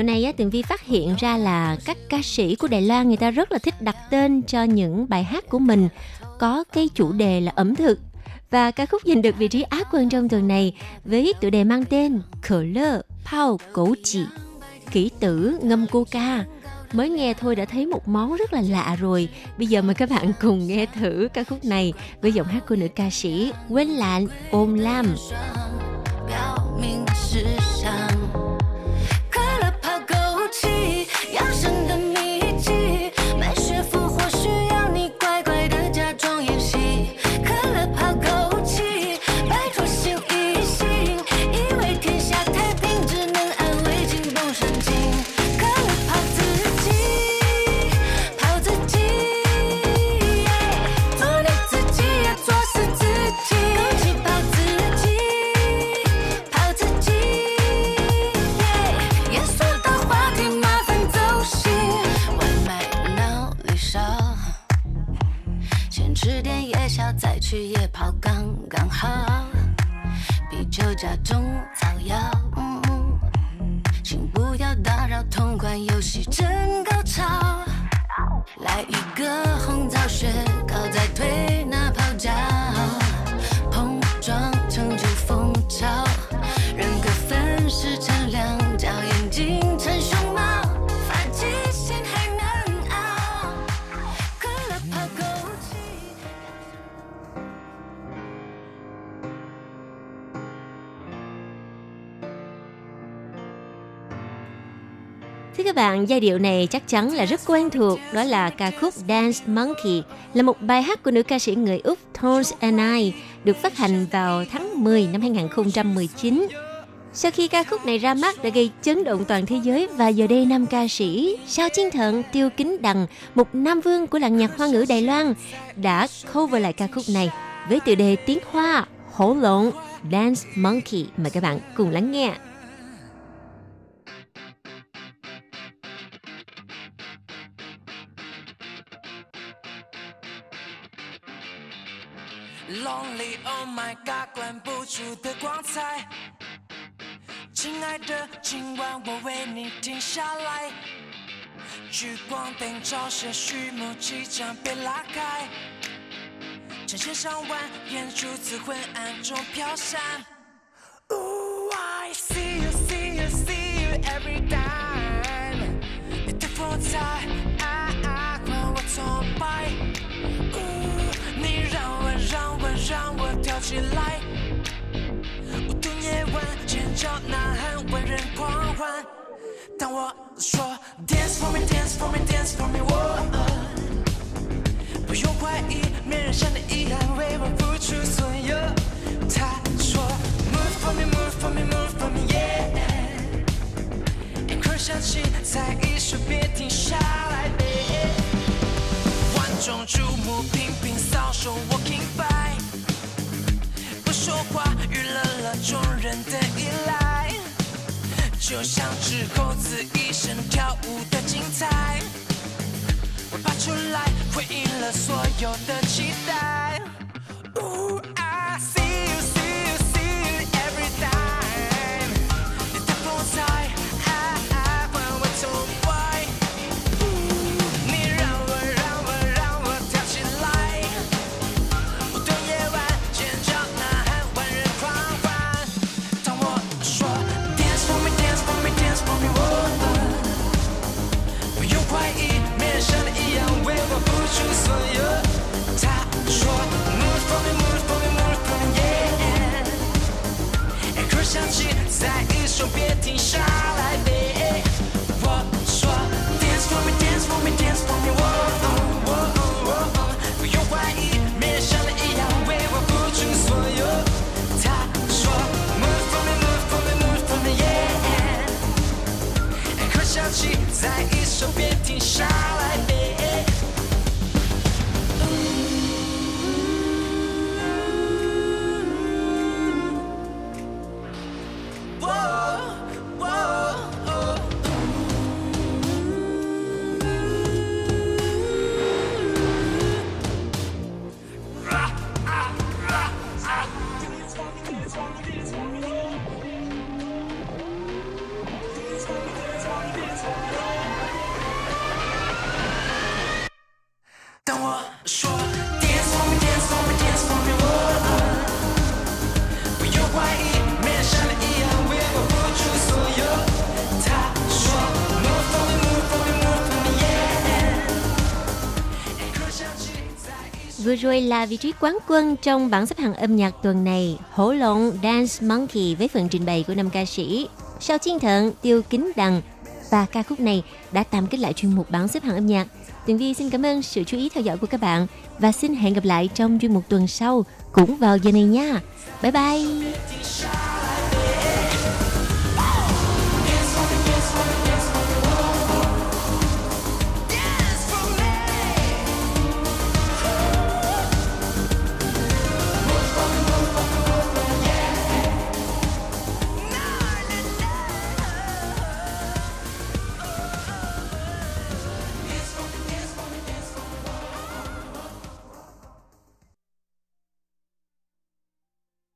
Dạo này á, Tường Vi phát hiện ra là các ca sĩ của Đài Loan người ta rất là thích đặt tên cho những bài hát của mình có cái chủ đề là ẩm thực. Và ca khúc giành được vị trí Á quân trong tuần này với tựa đề mang tên Khở lơ, Pao, Cổ Chỉ, Kỹ tử, ngâm coca. Mới nghe thôi đã thấy một món rất là lạ rồi. Bây giờ mời các bạn cùng nghe thử ca khúc này với giọng hát của nữ ca sĩ Quên Lạn, Ôm Lam. 表明事项。 Giai điệu này chắc chắn là rất quen thuộc, đó là ca khúc Dance Monkey, là một bài hát của nữ ca sĩ người Úc Tones and I, được phát hành vào tháng 10 năm 2019. Sau khi ca khúc này ra mắt đã gây chấn động toàn thế giới và giờ đây nam ca sĩ Sao Chiến Thận Tiêu Kính Đằng, một nam vương của làng nhạc hoa ngữ Đài Loan, đã cover lại ca khúc này với tựa đề tiếng Hoa hổ lộn Dance Monkey. Mời các bạn cùng lắng nghe. Oh my god，关不住的光彩。亲爱的，今晚我为你停下来。聚光灯照射序幕即将被拉开，成千上万眼珠子昏暗中飘闪。Oh，I see you, see you, see you every time。你的风采，起来。无度夜晚，尖叫呐喊，万人狂欢。当我说 Dance for me, dance for me, dance for me，我不用怀疑，没人像你一样为我付出所有。他说 Move for me, move for me, move for me, yeah。音乐响起，再一首别停下来，baby。万众瞩目，频频扫手，walking by。说话，娱乐了众人的依赖，就像只猴子一生跳舞的精彩，我爬出来，回应了所有的期待。再一首别停下来 vị trí quán quân trong bảng xếp hạng âm nhạc tuần này, Hổ Lộn Dance Monkey với phần trình bày của năm ca sĩ Sao Chiên Thận, Tiêu Kính Đằng. Và ca khúc này đã tạm kết lại chuyên mục bảng xếp hạng âm nhạc. Tường Vi xin cảm ơn sự chú ý theo dõi của các bạn và xin hẹn gặp lại trong chuyên mục tuần sau cũng vào giờ này nha. Bye bye!